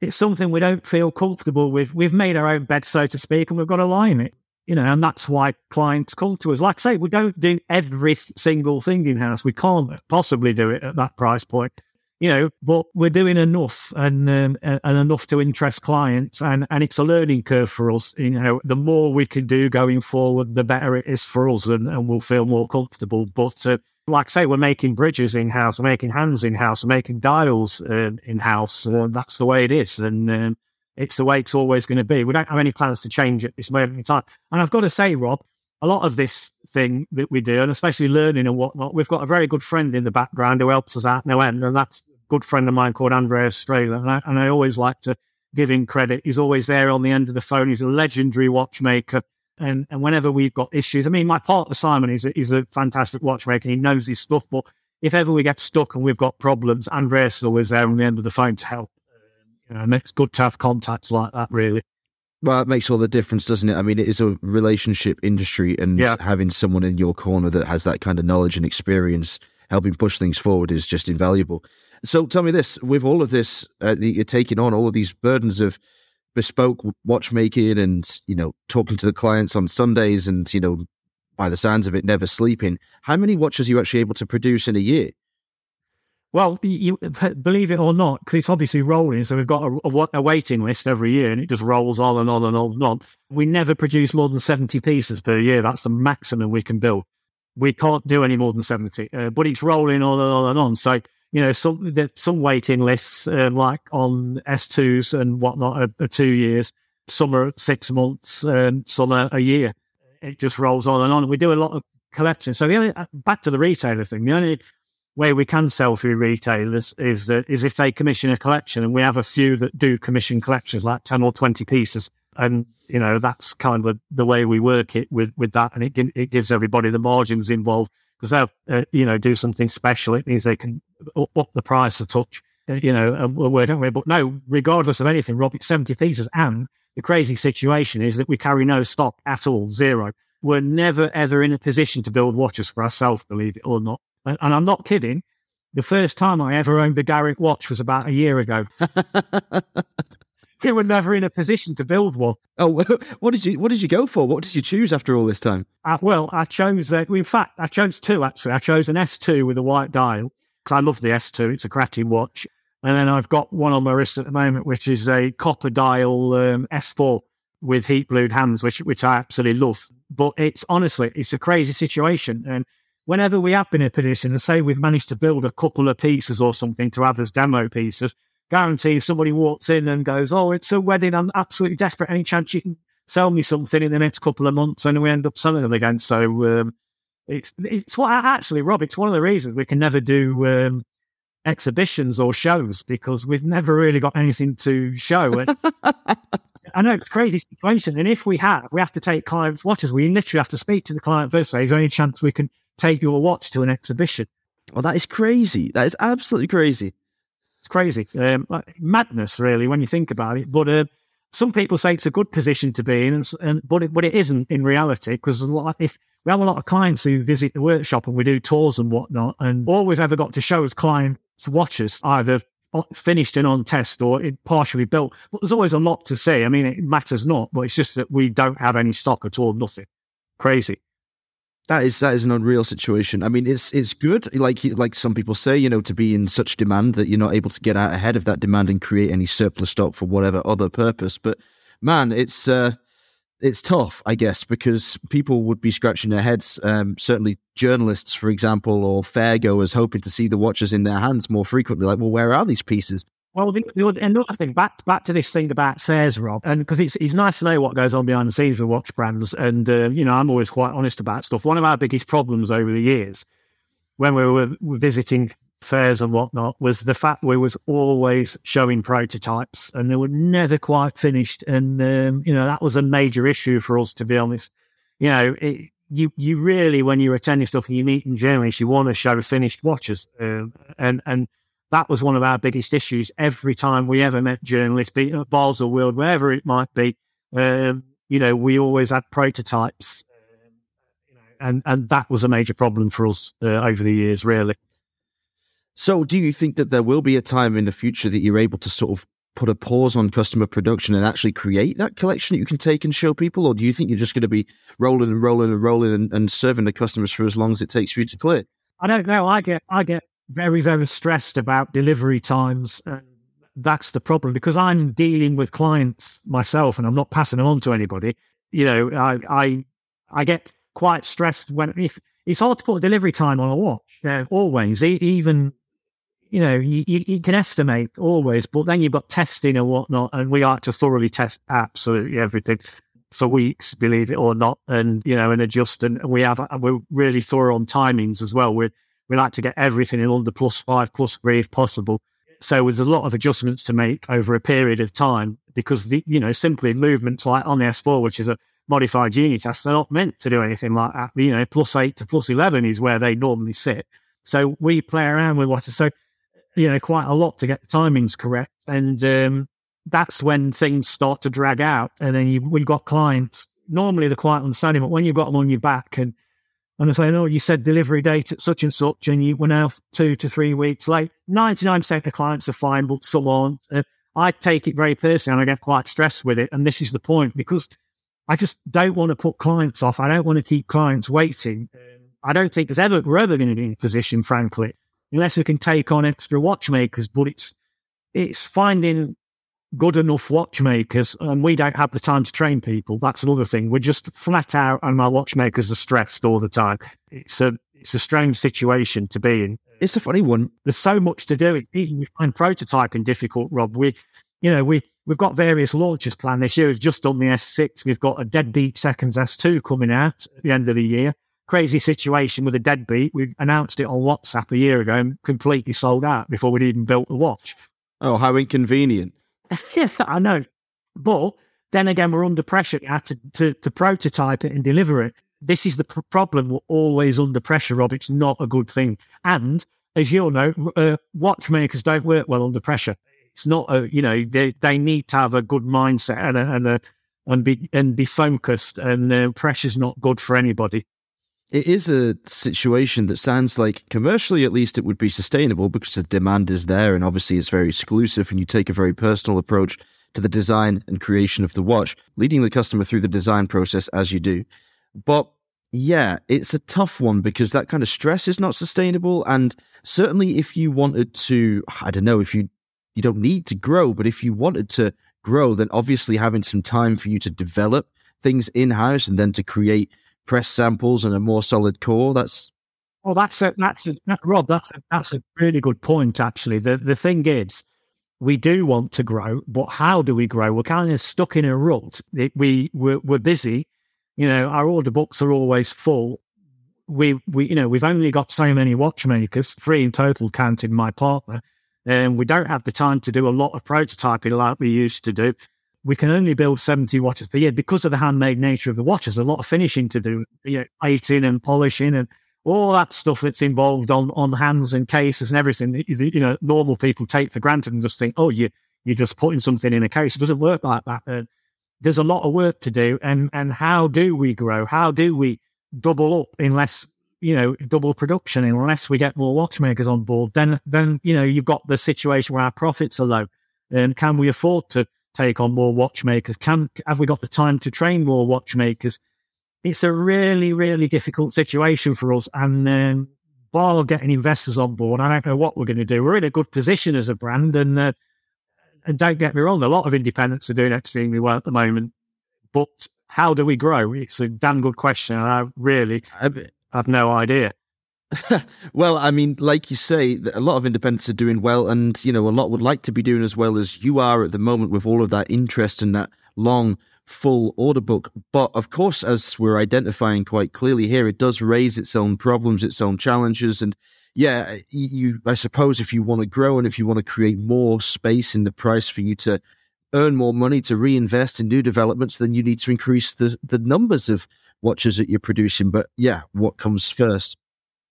it's something we don't feel comfortable with. We've made our own bed, so to speak, and we've got to lie in it you know, and that's why clients come to us. Like I say, we don't do every single thing in house. We can't possibly do it at that price point, you know, but we're doing enough and um, and enough to interest clients, and and it's a learning curve for us. You know, the more we can do going forward, the better it is for us, and, and we'll feel more comfortable. But uh, like I say, we're making bridges in house, we're making hands in house, we're making dials uh, in house. Uh, that's the way it is, and. Um, it's the way it's always going to be. We don't have any plans to change at this moment in time. And I've got to say, Rob, a lot of this thing that we do, and especially learning and whatnot, we've got a very good friend in the background who helps us out no end. And that's a good friend of mine called Andreas Strehler. And I, and I always like to give him credit. He's always there on the end of the phone. He's a legendary watchmaker. And, and whenever we've got issues, I mean, my partner Simon is a, is a fantastic watchmaker. He knows his stuff. But if ever we get stuck and we've got problems, Andreas is always there on the end of the phone to help. You know, it's good to have contacts like that, really. Well, it makes all the difference, doesn't it? I mean, it is a relationship industry, and Yeah. having someone in your corner that has that kind of knowledge and experience helping push things forward is just invaluable. So, tell me this: with all of this, uh, that you're taking on all of these burdens of bespoke watchmaking, and you know, talking to the clients on Sundays, and you know, by the sounds of it, never sleeping. How many watches are you actually able to produce in a year? Well, you, <laughs> believe it or not, because it's obviously rolling. So we've got a, a a waiting list every year, and it just rolls on and on and on and on. We never produce more than seventy pieces per year. That's the maximum we can build. We can't do any more than seventy, uh, but it's rolling on and on and on. So you know, some some waiting lists, uh, like on S twos and whatnot, are, are two years. Some are six months, and some are a year. It just rolls on and on. We do a lot of collections. So the only uh, back to the retailer thing. The only way we can sell through retailers is that is if they commission a collection, and we have a few that do commission collections, like ten or twenty pieces, and you know that's kind of the way we work it with with that, and it it gives everybody the margins involved because they'll uh, you know do something special. It means they can up the price a touch, uh, you know, and we're working with. But no, regardless of anything, Rob, it's seventy pieces, and the crazy situation is that we carry no stock at all, zero. We're never ever in a position to build watches for ourselves, believe it or not. And, and I'm not kidding. The first time I ever owned a Garrick watch was about a year ago. <laughs> we were never in a position to build one. Oh, <laughs> what did you what did you go for? What did you choose after all this time? Uh, well, I chose, uh, in fact, I chose two actually. I chose an S2 with a white dial because I love the S2. It's a cracking watch. And then I've got one on my wrist at the moment, which is a copper dial um, S4 with heat blued hands, which which I absolutely love. But it's honestly, it's a crazy situation. And whenever we have been in a position, and say we've managed to build a couple of pieces or something to have as demo pieces, guarantee if somebody walks in and goes, "Oh, it's a wedding. I'm absolutely desperate. Any chance you can sell me something in the next couple of months?" And we end up selling them again. So um, it's it's what actually, Rob. It's one of the reasons we can never do um, exhibitions or shows because we've never really got anything to show. And I know it's crazy situation, and if we have, we have to take clients' watches. We literally have to speak to the client first. Say, "Is there any chance we can take your watch to an exhibition?" Well, that is crazy. That is absolutely crazy. It's crazy, um, like madness, really, when you think about it. But uh, some people say it's a good position to be in, and, and but it, but it isn't in reality because if we have a lot of clients who visit the workshop and we do tours and whatnot, and all we've ever got to show is clients' watches either finished and on test or partially built. But there's always a lot to see. I mean, it matters not, but it's just that we don't have any stock at all, nothing. Crazy. That is that is an unreal situation. I mean, it's it's good, like like some people say, you know, to be in such demand that you're not able to get out ahead of that demand and create any surplus stock for whatever other purpose. But man, it's uh, it's tough, I guess, because people would be scratching their heads. Um, certainly, journalists, for example, or fairgoers, hoping to see the watches in their hands more frequently. Like, well, where are these pieces? Well, the, the, other- another thing, back back to this thing about sales, Rob, and because it's it's nice to know what goes on behind the scenes with watch brands, and uh, you know I'm always quite honest about stuff. One of our biggest problems over the years, when we were visiting fairs and whatnot, was the fact we was always showing prototypes, and they were never quite finished, and um, you know that was a major issue for us, to be honest. You know, it, you you really when you're attending stuff and you meet in journalists, you want to show finished watches, um, and and that was one of our biggest issues every time we ever met journalists, be it at Basel World, wherever it might be. Um, you know, we always had prototypes, um, you know, and and that was a major problem for us uh, over the years, really. So, do you think that there will be a time in the future that you're able to sort of put a pause on customer production and actually create that collection that you can take and show people? Or do you think you're just going to be rolling and rolling and rolling and, and serving the customers for as long as it takes for you to clear? I don't know. I get I get very very stressed about delivery times, and that's the problem because I'm dealing with clients myself, and I'm not passing them on to anybody. You know, I I I get quite stressed when if it's hard to put a delivery time on a watch. Uh, always, even you know, you, you, can estimate always, but then you've got testing and whatnot, and we like to thoroughly test absolutely everything for weeks, believe it or not, and you know, and adjust. And we have we're really thorough on timings as well. We we like to get everything in under plus five, plus three if possible. So there's a lot of adjustments to make over a period of time because the you know simply movements like on the S4, which is a modified Unitas, they're not meant to do anything like that. You know, plus eight to plus eleven is where they normally sit. So we play around with what so you know quite a lot to get the timings correct. And um, that's when things start to drag out. And then you, we've got clients, normally they're quite understanding, but when you've got them on your back and, and they say, no, you said delivery date at such and such, and you were now two to three weeks late. 99% of clients are fine, but some aren't. Uh, I take it very personally and I get quite stressed with it. And this is the point because I just don't want to put clients off. I don't want to keep clients waiting. I don't think there's ever, we're ever going to be in a position, frankly, unless we can take on extra watchmakers, but it's, it's finding good enough watchmakers and we don't have the time to train people. That's another thing. We're just flat out and my watchmakers are stressed all the time. It's a, it's a strange situation to be in. It's a funny one. There's so much to do. Even we find prototyping difficult, Rob. We, you know, we we've got various launches planned this year. We've just done the S6. We've got a deadbeat seconds S2 coming out at the end of the year. Crazy situation with a deadbeat. We announced it on WhatsApp a year ago and completely sold out before we'd even built the watch. Oh, how inconvenient. <laughs> I know. But then again, we're under pressure to, to, to prototype it and deliver it. This is the pr- problem. We're always under pressure, Rob. It's not a good thing. And as you all know, uh, watchmakers don't work well under pressure. It's not a, you know, they, they need to have a good mindset and a, and a, and be, and be focused and uh, pressure's not good for anybody. It is a situation that sounds like commercially, at least, it would be sustainable because the demand is there, and obviously it's very exclusive, and you take a very personal approach to the design and creation of the watch, leading the customer through the design process as you do. But yeah, it's a tough one because that kind of stress is not sustainable. And certainly if you wanted to, I don't know, if you, you don't need to grow, but if you wanted to grow, then obviously having some time for you to develop things in house and then to create press samples and a more solid core, that's. Well, that's a, that's a, Rob, that's a, that's a really good point, actually. The, the thing is, we do want to grow, but how do we grow? We're kind of stuck in a rut. It, we, we're, we're busy you know, our order books are always full. We, we, you know, we've only got so many watchmakers, three in total, counting my partner, and we don't have the time to do a lot of prototyping like we used to do. We can only build 70 watches per year because of the handmade nature of the watches. A lot of finishing to do, you know, plating and polishing and all that stuff that's involved on, on hands and cases and everything that, you know, normal people take for granted and just think, oh, you, you're just putting something in a case. It doesn't work like that. And there's a lot of work to do. And, and how do we grow? How do we double up unless, you know, double production, unless we get more watchmakers on board? Then, then, you know, you've got the situation where our profits are low. And can we afford to take on more watchmakers? Can, have we got the time to train more watchmakers? It's a really, really difficult situation for us. And um, while getting investors on board, I don't know what we're going to do. We're in a good position as a brand, and uh, and don't get me wrong, a lot of independents are doing extremely well at the moment. But how do we grow? It's a damn good question. And I really I have no idea. <laughs> well, I mean, like you say, a lot of independents are doing well, and you know, a lot would like to be doing as well as you are at the moment with all of that interest and that long, full order book. But of course, as we're identifying quite clearly here, it does raise its own problems, its own challenges, and yeah, you, I suppose if you want to grow and if you want to create more space in the price for you to earn more money to reinvest in new developments, then you need to increase the, the numbers of watches that you're producing. But yeah, what comes first?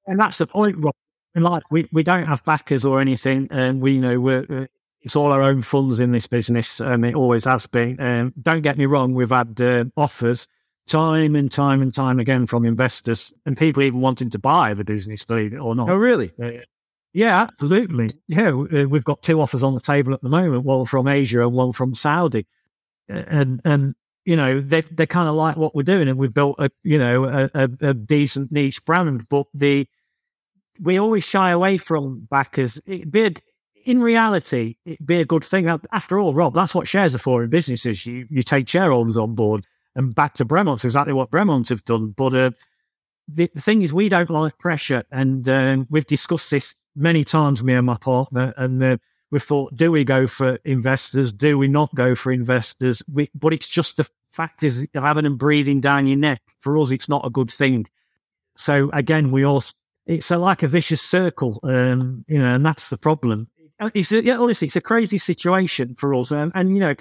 And that's the point, Rob. Like we, we don't have backers or anything, and we you know we're it's all our own funds in this business. Um, it always has been. Um, don't get me wrong, we've had uh, offers time and time and time again from investors and people even wanting to buy the business, believe it or not. Oh, really? Uh, yeah, absolutely. Yeah, uh, we've got two offers on the table at the moment, one from Asia and one from Saudi, and and you know they they kind of like what we're doing, and we've built a you know a, a, a decent niche brand, but the we always shy away from backers. It'd be a, in reality, it'd be a good thing. After all, Rob, that's what shares are for in businesses. You you take shareholders on board and back to Bremont's exactly what Bremont have done. But uh, the, the, thing is, we don't like pressure, and uh, we've discussed this many times, me and my partner, and uh, we've thought, do we go for investors? Do we not go for investors? We, but it's just the fact is having them breathing down your neck. For us, it's not a good thing. So again, we all it's a, like a vicious circle, um, you know, and that's the problem. It's a, yeah, honestly, it's a crazy situation for us, um, and you know,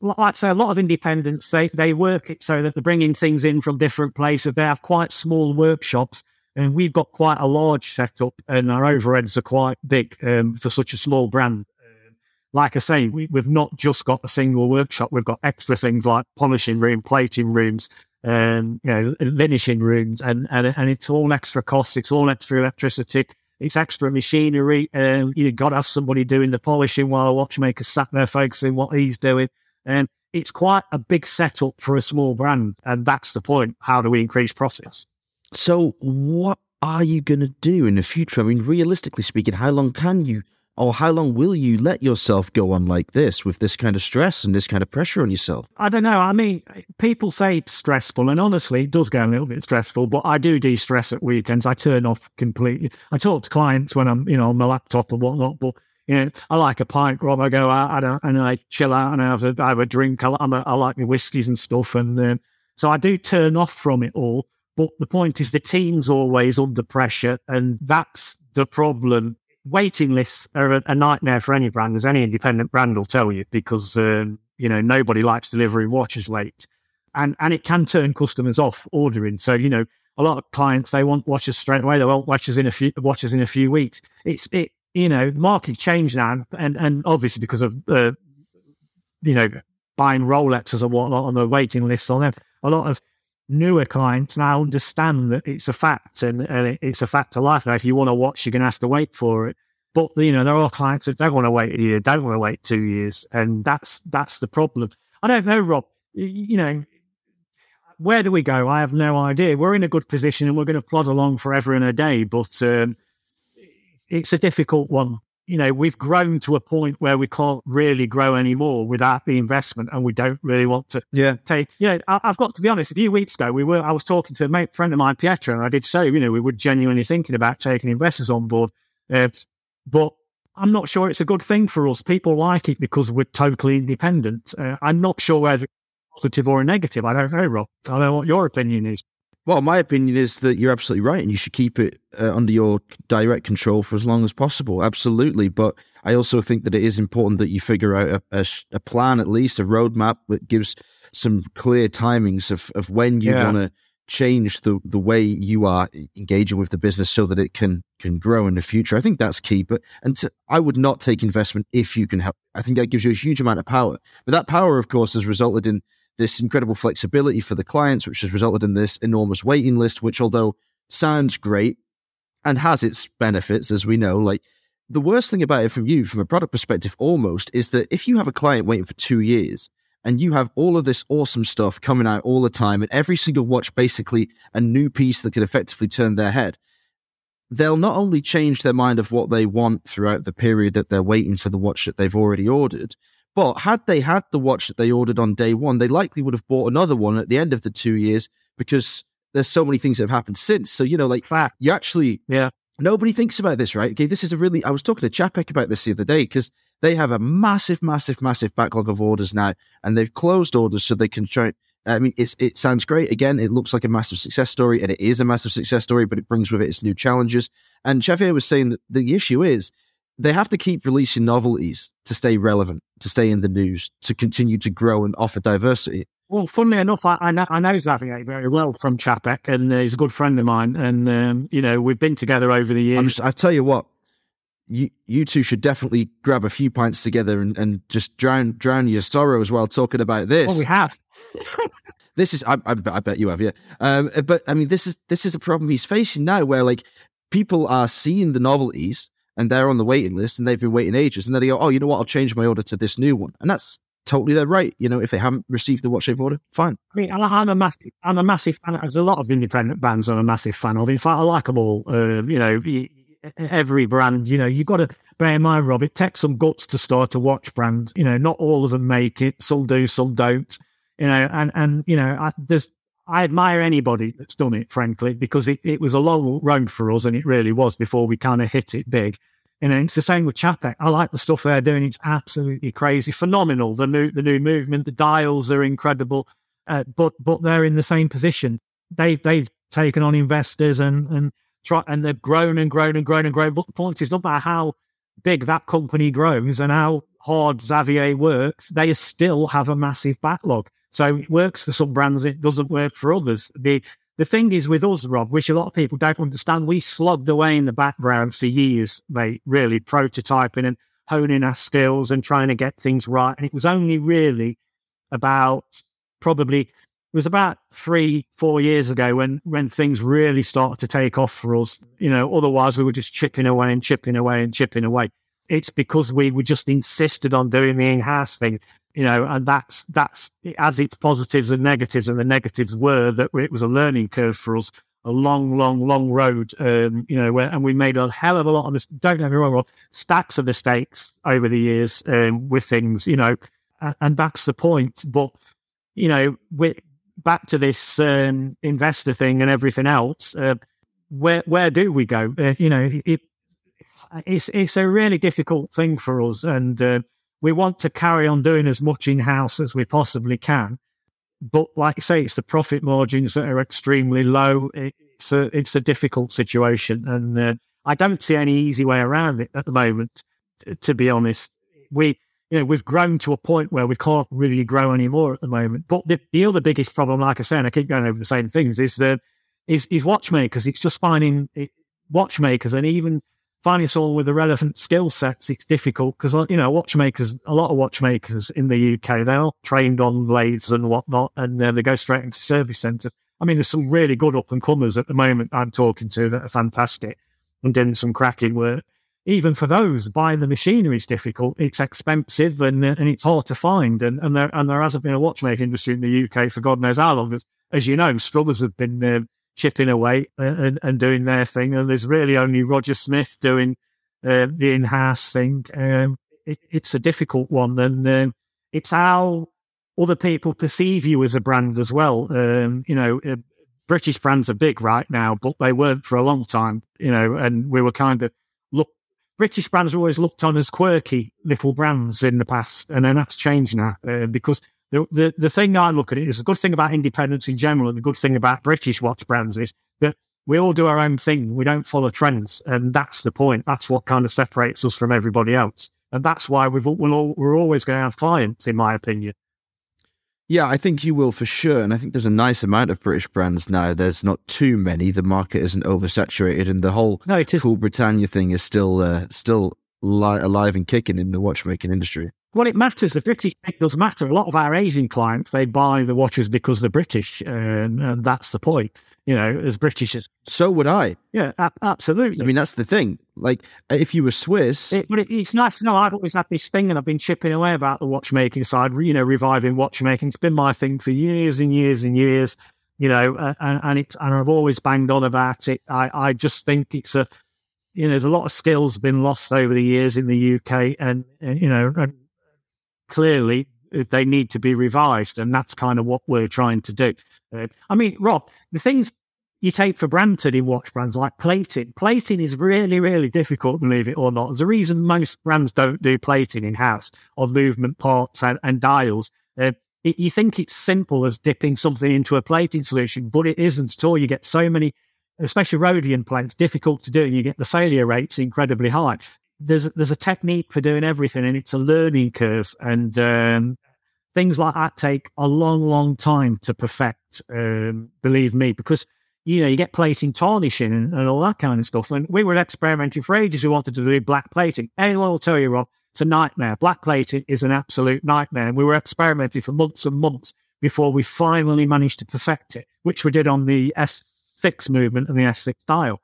like I say, a lot of independents, they, they work it so that they're bringing things in from different places. They have quite small workshops, and we've got quite a large setup, and our overheads are quite big um, for such a small brand. Um, like I say, we, have not just got a single workshop. We've got extra things like polishing room, plating rooms, um, you know, finishing rooms, and, and and it's all extra costs. It's all extra electricity. It's extra machinery. Um, you've got to have somebody doing the polishing while a watchmaker sat there focusing what he's doing. And it's quite a big setup for a small brand. And that's the point. How do we increase profits? So, what are you going to do in the future? I mean, realistically speaking, how long can you or how long will you let yourself go on like this with this kind of stress and this kind of pressure on yourself? I don't know. I mean, people say it's stressful, and honestly, it does get a little bit stressful, but I do de stress at weekends. I turn off completely. I talk to clients when I'm, you know, on my laptop and whatnot, but you know, I like a pint, Rob. I go out and, and I chill out and I have a, I have a drink. I, I'm a, I like my whiskies and stuff. And um, so I do turn off from it all. But the point is, the team's always under pressure. And that's the problem waiting lists are a, a, nightmare for any brand, as any independent brand will tell you, because um, you know nobody likes delivering watches late, and and it can turn customers off ordering. So you know a lot of clients they want watches straight away. They want watches in a few watches in a few weeks. It's it you know the market changed now, and and obviously because of uh, you know buying Rolexes or whatnot on the waiting lists on them, a lot of newer clients now understand that it's a fact and, and it's a fact of life. Now, if you want to watch, you're going to have to wait for it. But you know, there are clients that don't want to wait a year, don't want to wait two years, and that's that's the problem. I don't know, Rob. You know, where do we go? I have no idea. We're in a good position, and we're going to plod along forever and a day. But um, it's a difficult one you know, we've grown to a point where we can't really grow anymore without the investment, and we don't really want to yeah. take. You know, I, have got to be honest. A few weeks ago, we were. I was talking to a mate, friend of mine, Pietro, and I did say, you know, we were genuinely thinking about taking investors on board, uh, but I'm not sure it's a good thing for us. People like it because we're totally independent. Uh, I'm not sure whether positive or a negative. I don't know, Rob. I don't know what your opinion is. Well, my opinion is that you're absolutely right, and you should keep it uh, under your direct control for as long as possible. Absolutely, but I also think that it is important that you figure out a, a, a plan, at least a roadmap that gives some clear timings of, of when you yeah. want to change the the way you are engaging with the business so that it can can grow in the future. I think that's key. But and to, I would not take investment if you can help. I think that gives you a huge amount of power. But that power, of course, has resulted in this incredible flexibility for the clients, which has resulted in this enormous waiting list, which although sounds great and has its benefits, as we know, like the worst thing about it from you, from a product perspective, almost is that if you have a client waiting for two years and you have all of this awesome stuff coming out all the time and every single watch basically a new piece that could effectively turn their head, they'll not only change their mind of what they want throughout the period that they're waiting for the watch that they've already ordered, but had they had the watch that they ordered on day one, they likely would have bought another one at the end of the two years because there's so many things that have happened since. So, you know, like Fact. you actually, yeah, nobody thinks about this, right? Okay. This is a really, I was talking to Czapek about this the other day because they have a massive, massive, massive backlog of orders now and they've closed orders so they can try. I mean, it's, it sounds great. Again, it looks like a massive success story and it is a massive success story, but it brings with it its new challenges. And Xavier was saying that the issue is they have to keep releasing novelties to stay relevant, to stay in the news, to continue to grow and offer diversity. Well, funnily enough, I, I know, I know Xavier very well from Czapek, and uh, he's a good friend of mine. And, um, you know, we've been together over the years. Just, I tell you what, you, you two should definitely grab a few pints together and, and just drown drown your sorrows while talking about this. Well, we have. <laughs> this is, I, I, I, bet you have, yeah. Um, but I mean, this is this is a problem he's facing now, where like people are seeing the novelties and they're on the waiting list and they've been waiting ages. And then they go, oh, you know what? I'll change my order to this new one. And that's totally their right. You know, if they haven't received the watch they've ordered, fine. I mean, I'm a massive, I'm a massive fan. There's a lot of independent bands I'm a massive fan of. In fact, I like them all. Uh, you know, every brand, you know, you've got to bear in mind, Rob, it takes some guts to start a watch brand. You know, not all of them make it. Some do, some don't. You know, and, and, you know, I, there's, I admire anybody that's done it, frankly, because it, it was a long road for us, and it really was before we kind of hit it big. And it's the same with Czapek. I like the stuff they're doing. It's absolutely crazy, phenomenal. The new the new movement, the dials are incredible, uh, but but they're in the same position. They they've taken on investors and and try and they've grown and grown and grown and grown. But the point is, no matter how big that company grows and how hard Xavier works, they still have a massive backlog. So it works for some brands, it doesn't work for others. The the thing is with us, Rob, which a lot of people don't understand, we slogged away in the background for years, mate, really prototyping. And honing our skills and trying to get things right. And it was only really about probably it was about three, four years ago when when things really started to take off for us. You know, otherwise we were just chipping away and chipping away and chipping away. It's because we were just insisted on doing the in-house thing, you know, and that's that's it its positives and negatives, and the negatives were that it was a learning curve for us, a long, long, long road, um, you know, where, and we made a hell of a lot of this. Don't get me wrong, stacks of mistakes over the years um, with things, you know, and, and that's the point. But you know, we back to this um, investor thing and everything else, uh, where where do we go? Uh, you know, it, it's it's a really difficult thing for us, and uh, we want to carry on doing as much in house as we possibly can. But like I say, it's the profit margins that are extremely low. It's a it's a difficult situation, and uh, I don't see any easy way around it at the moment. To be honest, we you know, we've grown to a point where we can't really grow anymore at the moment. But the, the other biggest problem, like I say, and I keep going over the same things, is that is, is watchmakers. It's just finding watchmakers and even finding someone with the relevant skill sets. It's difficult because you know watchmakers. A lot of watchmakers in the UK they are trained on lathes and whatnot, and uh, they go straight into service centre. I mean, there's some really good up and comers at the moment I'm talking to that are fantastic and doing some cracking work even for those, buying the machinery is difficult. It's expensive and and it's hard to find. And and there and there hasn't been a watchmaking industry in the UK for God knows how long. As, as you know, Struthers have been uh, chipping away and, and doing their thing, and there's really only Roger Smith doing uh, the in-house thing. Um, it, it's a difficult one, and um, it's how other people perceive you as a brand as well. Um, you know, uh, British brands are big right now, but they weren't for a long time. You know, and we were kind of look British brands are always looked on as quirky little brands in the past, and then that's changed now uh, because the, the the thing I look at it is the good thing about independence in general, and the good thing about British watch brands is that we all do our own thing. We don't follow trends, and that's the point. That's what kind of separates us from everybody else, and that's why we've we'll all, we're always going to have clients, in my opinion. Yeah, I think you will for sure. And I think there's a nice amount of British brands now. There's not too many. The market isn't oversaturated, and the whole no, it is. Cool Britannia thing is still uh, still li- alive and kicking in the watchmaking industry. Well, it matters. The British it does matter. A lot of our Asian clients they buy the watches because they're British, and, and that's the point you know, as British as. So would I. Yeah, a- absolutely. I mean, that's the thing. Like, if you were Swiss. It, but it, it's nice to know I've always had this thing and I've been chipping away about the watchmaking side, you know, reviving watchmaking. It's been my thing for years and years and years, you know, uh, and, and, it's, and I've always banged on about it. I, I just think it's a, you know, there's a lot of skills been lost over the years in the UK and, and you know, and clearly they need to be revised, and that's kind of what we're trying to do. Uh, I mean, Rob, the things you take for granted in watch brands like plating. Plating is really, really difficult, believe it or not. There's a reason most brands don't do plating in house of movement parts and, and dials. Uh, it, you think it's simple as dipping something into a plating solution, but it isn't at all. You get so many, especially rhodium plates, difficult to do, and you get the failure rates incredibly high. There's there's a technique for doing everything, and it's a learning curve. And um, things like that take a long, long time to perfect. Um, believe me, because you know you get plating tarnishing and, and, all that kind of stuff. And we were experimenting for ages. We wanted to do black plating. Anyone will tell you, Rob, it's a nightmare. Black plating is an absolute nightmare. And we were experimenting for months and months before we finally managed to perfect it, which we did on the S6 movement and the S6 dial.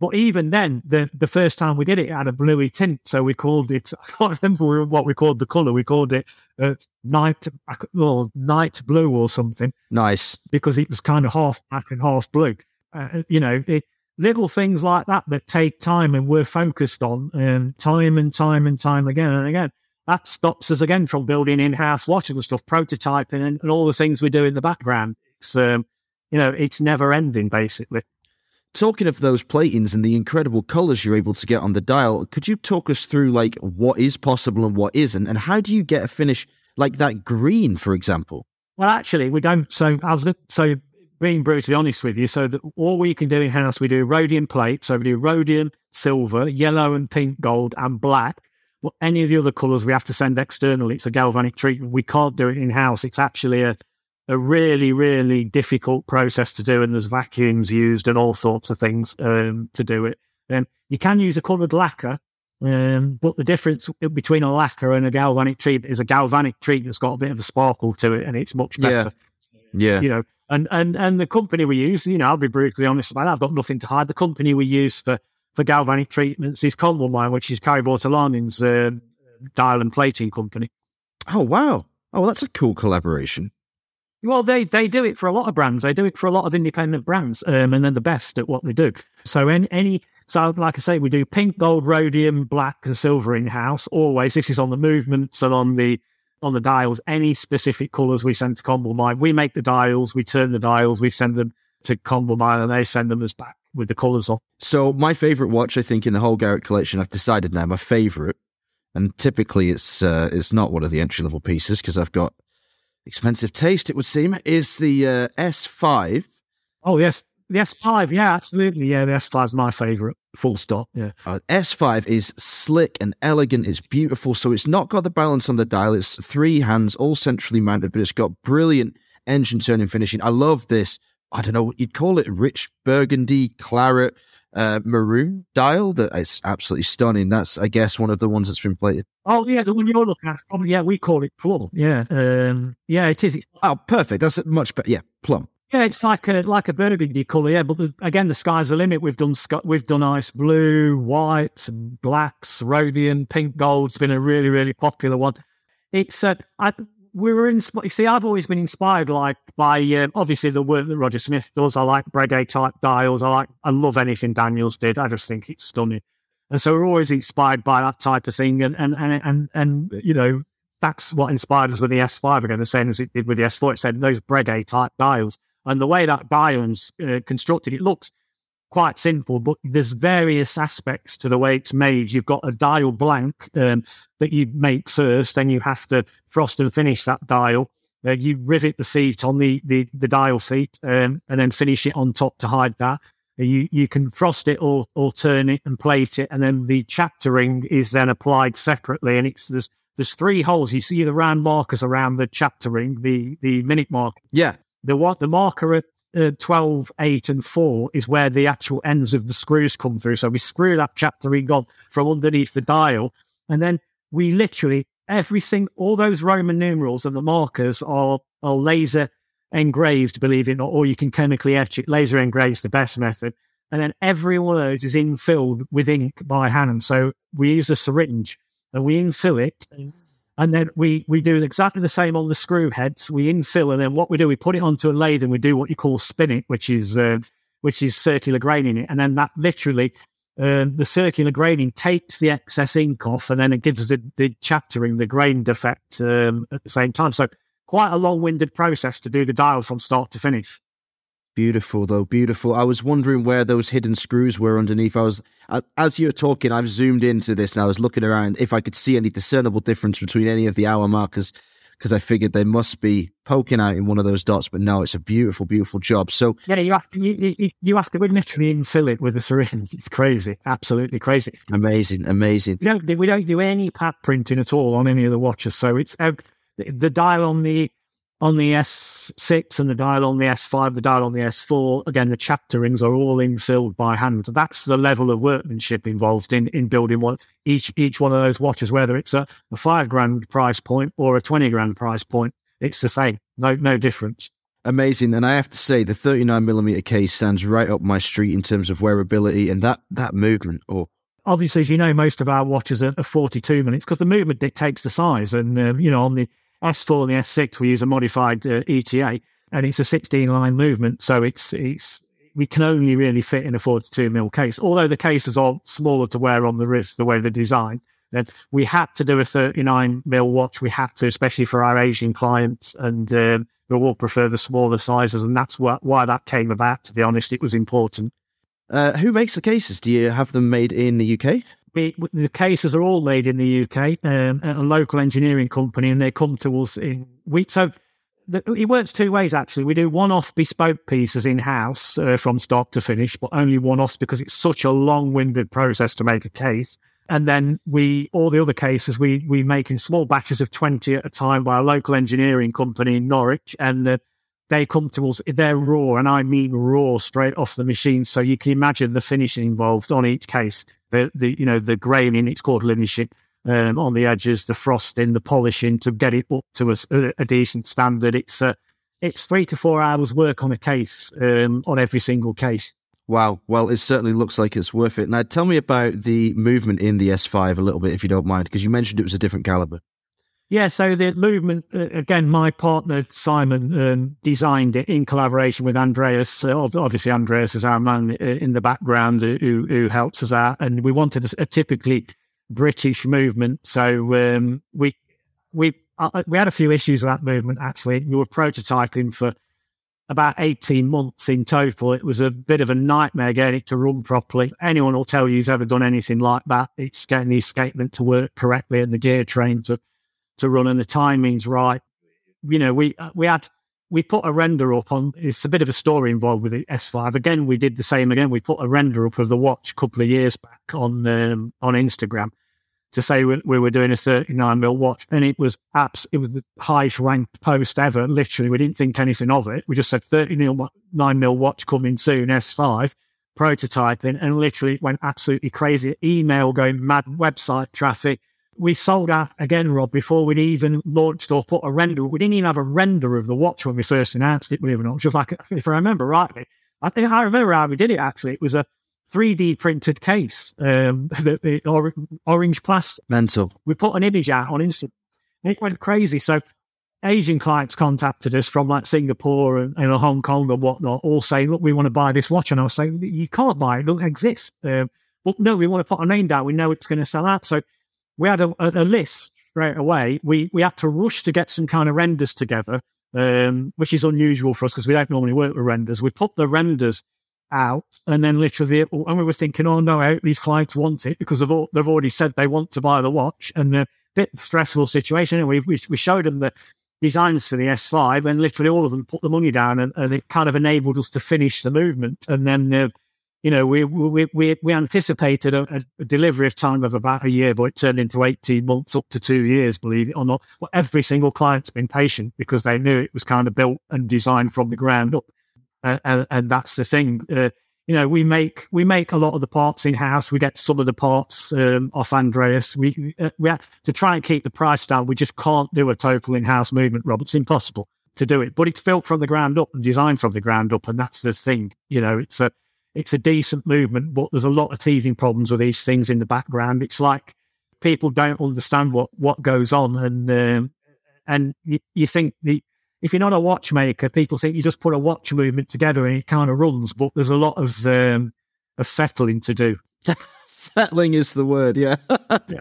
But even then, the the first time we did it, it had a bluey tint, so we called it. <laughs> I can't remember what we called the color. We called it uh, night, or night blue or something. Nice, because it was kind of half black and half blue. Uh, you know, it, little things like that that take time, and we're focused on um, time and time and time again and again. That stops us again from building in-house and stuff, prototyping, and, and all the things we do in the background. It's um, you know, it's never ending basically. Talking of those platings and the incredible colors you're able to get on the dial, could you talk us through like what is possible and what isn't, and how do you get a finish like that green, for example? Well, actually, we don't. So I was so being brutally honest with you. So that all we can do in house, we do rhodium plate. So we do rhodium, silver, yellow, and pink, gold, and black. Well, any of the other colours we have to send externally. It's a galvanic treatment. We can't do it in house. It's actually a a really, really difficult process to do, and there's vacuums used and all sorts of things um, to do it. Um, you can use a coloured lacquer Um, but the difference between a lacquer and a galvanic treatment is a galvanic treatment's got a bit of a sparkle to it, and it's much better. Yeah, yeah. You know, and and and the company we use, you know, I'll be brutally honest about that. I've got nothing to hide. The company we use for for galvanic treatments is Comblémine, which is Kari Voutilainen's uh, dial and plating company. Oh wow! Oh, well, that's a cool collaboration. Well, they they do it for a lot of brands. They do it for a lot of independent brands, um, and they're the best at what they do. So any, any so like I say, we do pink, gold, rhodium, black, and silver in house. Always, this is on the movements and on the on the dials. Any specific colours we send to Comblémine. We make the dials, we turn the dials, we send them to Comblémine, and they send them us back with the colours on. So my favourite watch, I think, in the whole Garrick collection, I've decided now my favourite, and typically it's uh, it's not one of the entry level pieces because I've got expensive taste, it would seem, is the uh, S5. Oh, yes. The S5, yeah, absolutely. Yeah, the S5 is my favourite, full stop. Yeah. Uh, S5 is slick and elegant. It's beautiful. So it's not got the balance on the dial. It's three hands, all centrally mounted, but it's got brilliant engine turning finishing. I love this. I don't know what you'd call it, rich burgundy, claret, uh, maroon dial that is absolutely stunning. That's, I guess, one of the ones that's been plated. Oh yeah, the one you're looking at. Probably, yeah, we call it plum. Yeah, um, yeah, it is. It's, Oh, perfect. That's much better. Yeah, plum. yeah, it's like a like a burgundy colour. Yeah, but the, again, the sky's the limit. We've done we've done ice blue, white, blacks, rhodium, pink gold's been a really really popular one. It's uh, I we were in. You see, I've always been inspired like by uh, obviously the work that Roger Smith does. I like Breguet type dials. I like I love anything Daniels did. I just think it's stunning. And so we're always inspired by that type of thing. And, and, and, and, and you know, that's what inspired us with the S5 again, the same as it did with the S4. It said those Breguet type dials. And the way that dial's uh, constructed, it looks quite simple, but there's various aspects to the way it's made. You've got a dial blank um, that you make first, then you have to frost and finish that dial. Uh, you rivet the seat on the, the, the dial seat um, and then finish it on top to hide that. You you can frost it or or turn it and plate it, and then the chapter ring is then applied separately. And it's there's there's three holes. You see the round markers around the chapter ring, the the minute mark. Yeah. The what the marker at uh, 12, 8, and 4 is where the actual ends of the screws come through. So we screw that chapter in on from underneath the dial, and then we literally everything, all those Roman numerals and the markers are are laser engraved, believe it or not, or you can chemically etch it. Laser engraved the best method. And then every one of those is infilled with ink by hand. So we use a syringe and we infill it. And then we, we do exactly the same on the screw heads. We infill, and then what we do, we put it onto a lathe and we do what you call spin it, which is uh, which is circular graining it. And then that literally, uh, the circular graining takes the excess ink off, and then it gives us the, the chaptering, the grain defect um, at the same time. So quite a long-winded process to do the dial from start to finish. Beautiful though, beautiful. I was wondering where those hidden screws were underneath. I was, as you were talking, I've zoomed into this and I was looking around if I could see any discernible difference between any of the hour markers because I figured they must be poking out in one of those dots. But no, it's a beautiful, beautiful job. So yeah, you have to you, you, you have to literally infill it with a syringe. It's crazy, absolutely crazy. Amazing, amazing. We don't do, we don't do any pad printing at all on any of the watches. So it's uh, the, the dial on the on the S6 and the dial on the S5, the dial on the S4, again, the chapter rings are all infilled by hand. That's the level of workmanship involved in, in building one, each, each one of those watches, whether it's a, a five grand price point or a 20 grand price point. It's the same. No, no difference. Amazing. And I have to say, the 39 millimeter case stands right up my street in terms of wearability and that, that movement. or obviously, as you know, most of our watches are, are 42 minutes because the movement dictates the size. And, uh, you know, on the S4 and the S6, we use a modified uh, ETA, and it's a 16 line movement. So it's it's we can only really fit in a 42 mil case. Although the cases are smaller to wear on the wrist, the way they're designed, then we had to do a 39 mil watch. We had to, especially for our Asian clients, and um, we all prefer the smaller sizes, and that's what, why that came about. To be honest, it was important. Uh, who makes the cases? Do you have them made in the UK? We, the cases are all made in the UK, um, at a local engineering company, and they come to us in weeks. So the, it works two ways actually. We do one-off bespoke pieces in house uh, from start to finish, but only one-offs because it's such a long-winded process to make a case. And then we, all the other cases, we we make in small batches of twenty at a time by a local engineering company in Norwich, and they come to us. They're raw, and I mean raw, straight off the machine. So you can imagine the finishing involved on each case the, the you know the graining, it's called um, on the edges, the frosting, the polishing to get it up to a, a decent standard. It's uh, it's three to four hours work on a case um, on every single case. Wow. Well, it certainly looks like it's worth it. Now, tell me about the movement in the S5 a little bit, if you don't mind, because you mentioned it was a different caliber. Yeah, so the movement uh, again. My partner Simon um, designed it in collaboration with Andreas. Uh, obviously, Andreas is our man uh, in the background who, who helps us out, and we wanted a, a typically British movement. So um, we we uh, we had a few issues with that movement. Actually, we were prototyping for about 18 months in total. It was a bit of a nightmare getting it to run properly. Anyone will tell you who's ever done anything like that. It's getting the escapement to work correctly and the gear train to to run and the timing's right. You know, we uh, we had we put a render up on. It's a bit of a story involved with the S5. Again, we did the same again. We put a render up of the watch a couple of years back on um, on Instagram to say we, we, were doing a 39 mil watch, and it was apps. It was the highest ranked post ever. Literally, we didn't think anything of it. We just said 39 mil watch coming soon, S5 prototyping, and literally it went absolutely crazy. Email going mad, website traffic we sold out again, Rob, before we'd even launched or put a render. We didn't even have a render of the watch when we first announced it, believe it or not. Just like, if I remember rightly, I think I remember how we did it actually. It was a 3D printed case, um, <laughs> the, the or, orange plastic. Mental. We put an image out on Instagram. It went crazy. So Asian clients contacted us from like Singapore and, and Hong Kong and whatnot, all saying, look, we want to buy this watch. And I was saying, you can't buy it. It doesn't exist. Um, but no, we want to put a name down. We know it's going to sell out. So we had a, a, list straight away. We we had to rush to get some kind of renders together, um, which is unusual for us because we don't normally work with renders. We put the renders out, and then literally, and we were thinking, oh no, these clients want it because they've, they've already said they want to buy the watch, and a bit stressful situation. And we, we, we showed them the designs for the S5, and literally all of them put the money down, and, and it kind of enabled us to finish the movement. And then uh, you know, we we we, we anticipated a, a, delivery of time of about a year, but it turned into eighteen months, up to two years. Believe it or not, well, every single client's been patient because they knew it was kind of built and designed from the ground up, uh, and, and, that's the thing. Uh, you know, we make we make a lot of the parts in house. We get some of the parts um, off Andreas. We uh, we have to try and keep the price down. We just can't do a total in house movement, Rob. It's impossible to do it. But it's built from the ground up and designed from the ground up, and that's the thing. You know, it's a it's a decent movement, but there's a lot of teething problems with these things in the background. It's like people don't understand what, what goes on. And, um, and you, you think the, if you're not a watchmaker, people think you just put a watch movement together and it kind of runs, but there's a lot of, um, of settling to do. <laughs> Fettling is the word, yeah. yeah.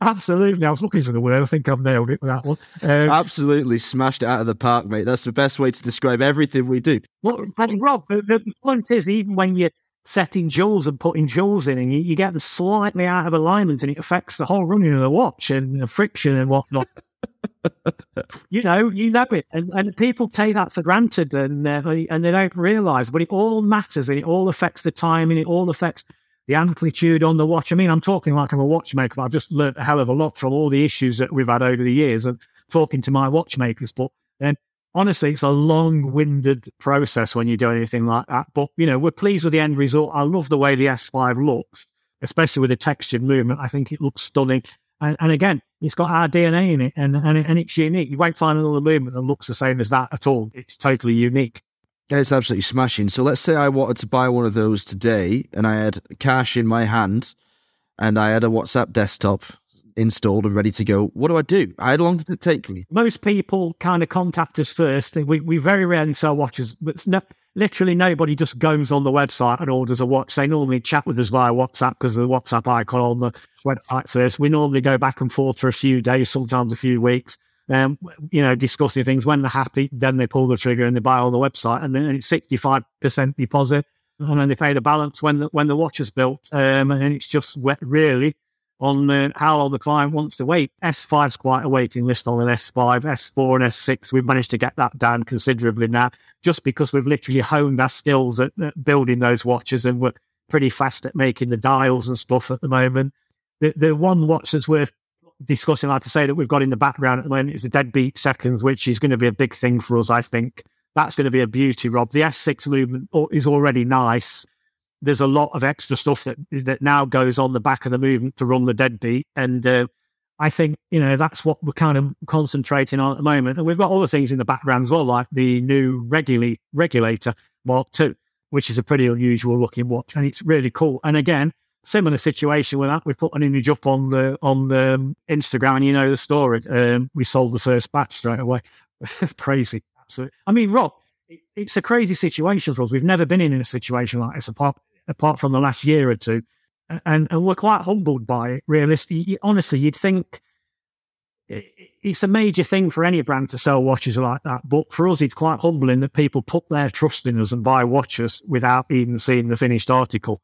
Absolutely. I was looking for the word. I think I've nailed it with that one. Um, Absolutely smashed it out of the park, mate. That's the best way to describe everything we do. Well, Rob, the, the point is, even when you're setting jewels and putting jewels in, and you, you, get them slightly out of alignment, and it affects the whole running of the watch and the friction and whatnot. <laughs> you know, you know it, and, and people take that for granted, and uh, and they don't realise, but it all matters, and it all affects the timing, and it all affects the amplitude on the watch. I mean, I'm talking like I'm a watchmaker, but I've just learned a hell of a lot from all the issues that we've had over the years and talking to my watchmakers. But then honestly, it's a long winded process when you do anything like that. But, you know, we're pleased with the end result. I love the way the S5 looks, especially with the textured movement. I think it looks stunning. And, and again, it's got our DNA in it and, and, and it's unique. You won't find another movement that looks the same as that at all. It's totally unique. It's absolutely smashing. So let's say I wanted to buy one of those today and I had cash in my hand and I had a WhatsApp desktop installed and ready to go. What do I do? How long does it take me? Most people kind of contact us first. We, we very rarely sell watches, but no, literally nobody just goes on the website and orders a watch. They normally chat with us via WhatsApp because the WhatsApp icon on the website first. We normally go back and forth for a few days, sometimes a few weeks um, you know, discussing things. When they're happy, then they pull the trigger and they buy on the website, and then it's sixty five percent deposit, and then they pay the balance when the when the watch is built. Um, and it's just wet really on uh, how long the client wants to wait. S5 is quite a waiting list on an S5, S4 and S6. We've managed to get that down considerably now, just because we've literally honed our skills at, at building those watches, and we're pretty fast at making the dials and stuff at the moment. The, the one watch that's worth discussing, like to say, that we've got in the background at the moment is the deadbeat seconds, which is going to be a big thing for us, I think. That's going to be a beauty, Rob. The S6 movement is already nice. there's a lot of extra stuff that that now goes on the back of the movement to run the deadbeat, and uh, I think you know that's what we're kind of concentrating on at the moment. And we've got other things in the background as well, like the new regula- regulator Mark II, which is a pretty unusual looking watch, and it's really cool. And again, similar situation with that. We put an image up on the on the um, Instagram, and you know the story. Um, we sold the first batch straight away. <laughs> Crazy, absolutely. I mean, Rob, it, it's a crazy situation for us. We've never been in a situation like this apart apart from the last year or two, and and we're quite humbled by it. Realistically, honestly, you'd think it's a major thing for any brand to sell watches like that. But for us, it's quite humbling that people put their trust in us and buy watches without even seeing the finished article.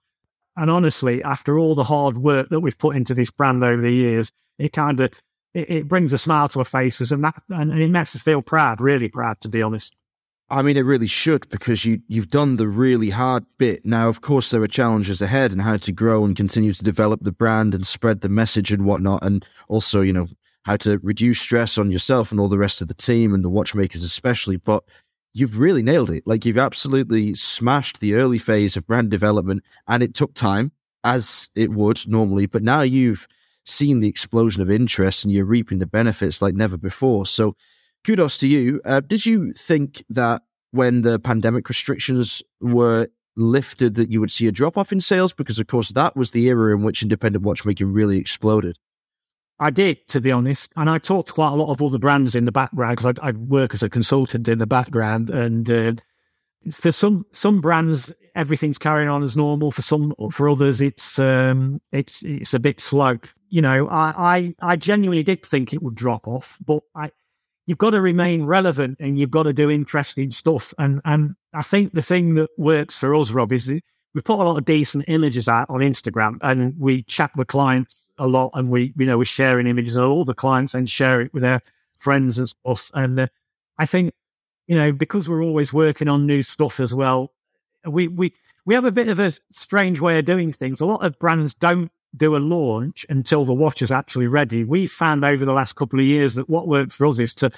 And honestly, after all the hard work that we've put into this brand over the years, it kind of it, it, brings a smile to our faces, and that and it makes us feel proud, really proud, to be honest. I mean, it really should because you you've done the really hard bit. Now, of course, there are challenges ahead and how to grow and continue to develop the brand and spread the message and whatnot, and also, you know, how to reduce stress on yourself and all the rest of the team and the watchmakers especially. But you've really nailed it. Like you've absolutely smashed the early phase of brand development, and it took time, as it would normally. But now you've seen the explosion of interest, and you're reaping the benefits like never before. So, kudos to you. Uh, did you think that when the pandemic restrictions were lifted, that you would see a drop off in sales? Because, of course, that was the era in which independent watchmaking really exploded. I did, to be honest. And I talked to quite a lot of other brands in the background because I, I, work as a consultant in the background. And uh, for some some brands, everything's carrying on as normal. For some, for others, it's um, it's it's a bit slow. You know, I, I I genuinely did think it would drop off, but I you've got to remain relevant and you've got to do interesting stuff. And and I think the thing that works for us, Rob, is we put a lot of decent images out on Instagram and we chat with clients a lot, and we, you know, we're sharing images of all the clients and share it with their friends and stuff. And uh, I think, you know, because we're always working on new stuff as well, we we we have a bit of a strange way of doing things. A lot of brands don't do a launch until the watch is actually ready. We found over the last couple of years that what works for us is to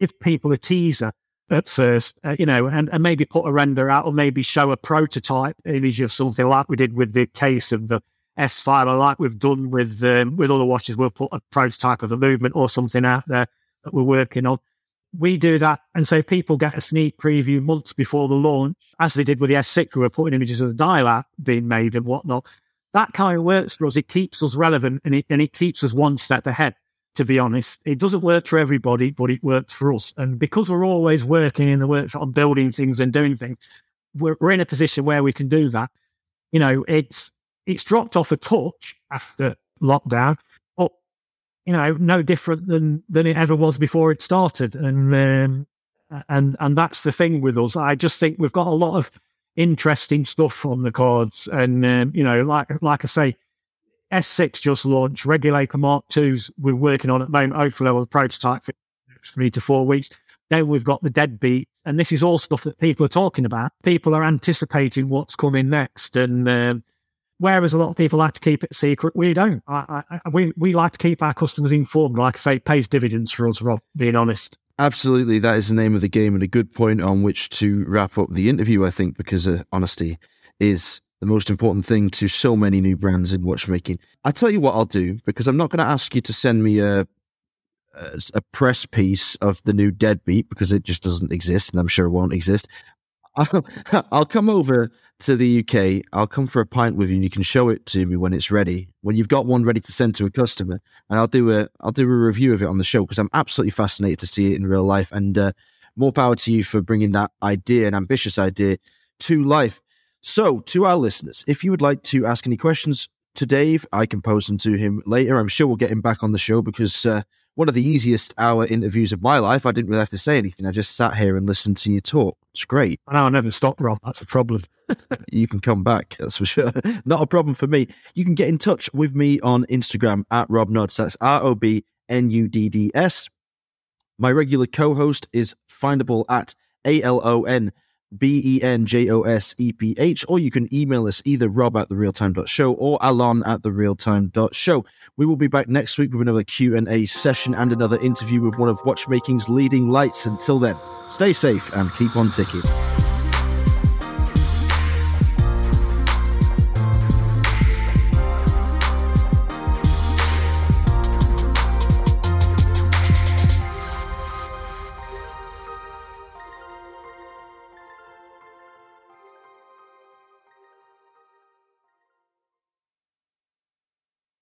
give people a teaser at first, uh, you know, and, and maybe put a render out or maybe show a prototype image of something like we did with the case of the S5, like we've done with um, with other watches. We'll put a prototype of the movement or something out there that we're working on. We do that, and so people get a sneak preview months before the launch, as they did with the S6, we were putting images of the dial out being made and whatnot. That kind of works for us. It keeps us relevant and it, and it keeps us one step ahead. To be honest, it doesn't work for everybody, but it works for us. And because we're always working in the workshop on building things and doing things, we're, we're in a position where we can do that. You know, it's it's dropped off a touch after lockdown, but you know, no different than than it ever was before it started. And um, and and that's the thing with us. I just think we've got a lot of interesting stuff on the cards, and um, you know, like like I say. S6 just launched, Regulator Mark IIs we're working on at the moment. Hopefully, we'll prototype for three to four weeks. Then we've got the deadbeat, and this is all stuff that people are talking about. People are anticipating what's coming next, and um, Whereas a lot of people like to keep it secret, we don't. I, I, we we like to keep our customers informed. Like I say, it pays dividends for us, Rob. Being honest. Absolutely, that is the name of the game, and a good point on which to wrap up the interview. I think because uh, honesty is the most important thing to so many new brands in watchmaking. I tell you what I'll do because I'm not going to ask you to send me a a press piece of the new Deadbeat because it just doesn't exist, and I'm sure it won't exist. I'll, <laughs> I'll come over to the UK. I'll come for a pint with you, and you can show it to me when it's ready. When you've got one ready to send to a customer, and I'll do a I'll do a review of it on the show because I'm absolutely fascinated to see it in real life. And uh, more power to you for bringing that idea, an ambitious idea, to life. So, to our listeners, if you would like to ask any questions to Dave, I can pose them to him later. I'm sure we'll get him back on the show because uh, one of the easiest hour interviews of my life. I didn't really have to say anything. I just sat here and listened to you talk. It's great. I know I never stop, Rob. That's a problem. <laughs> you can come back, that's for sure. <laughs> Not a problem for me. You can get in touch with me on Instagram at Rob Nudds. That's R O B N U D D S. My regular co host is findable at A L O N B E N J O S E P H, or you can email us either rob at the therealtime.show or alon at the therealtime.show. We will be back next week with another Q&A session and another interview with one of watchmaking's leading lights. Until then, stay safe and keep on ticking.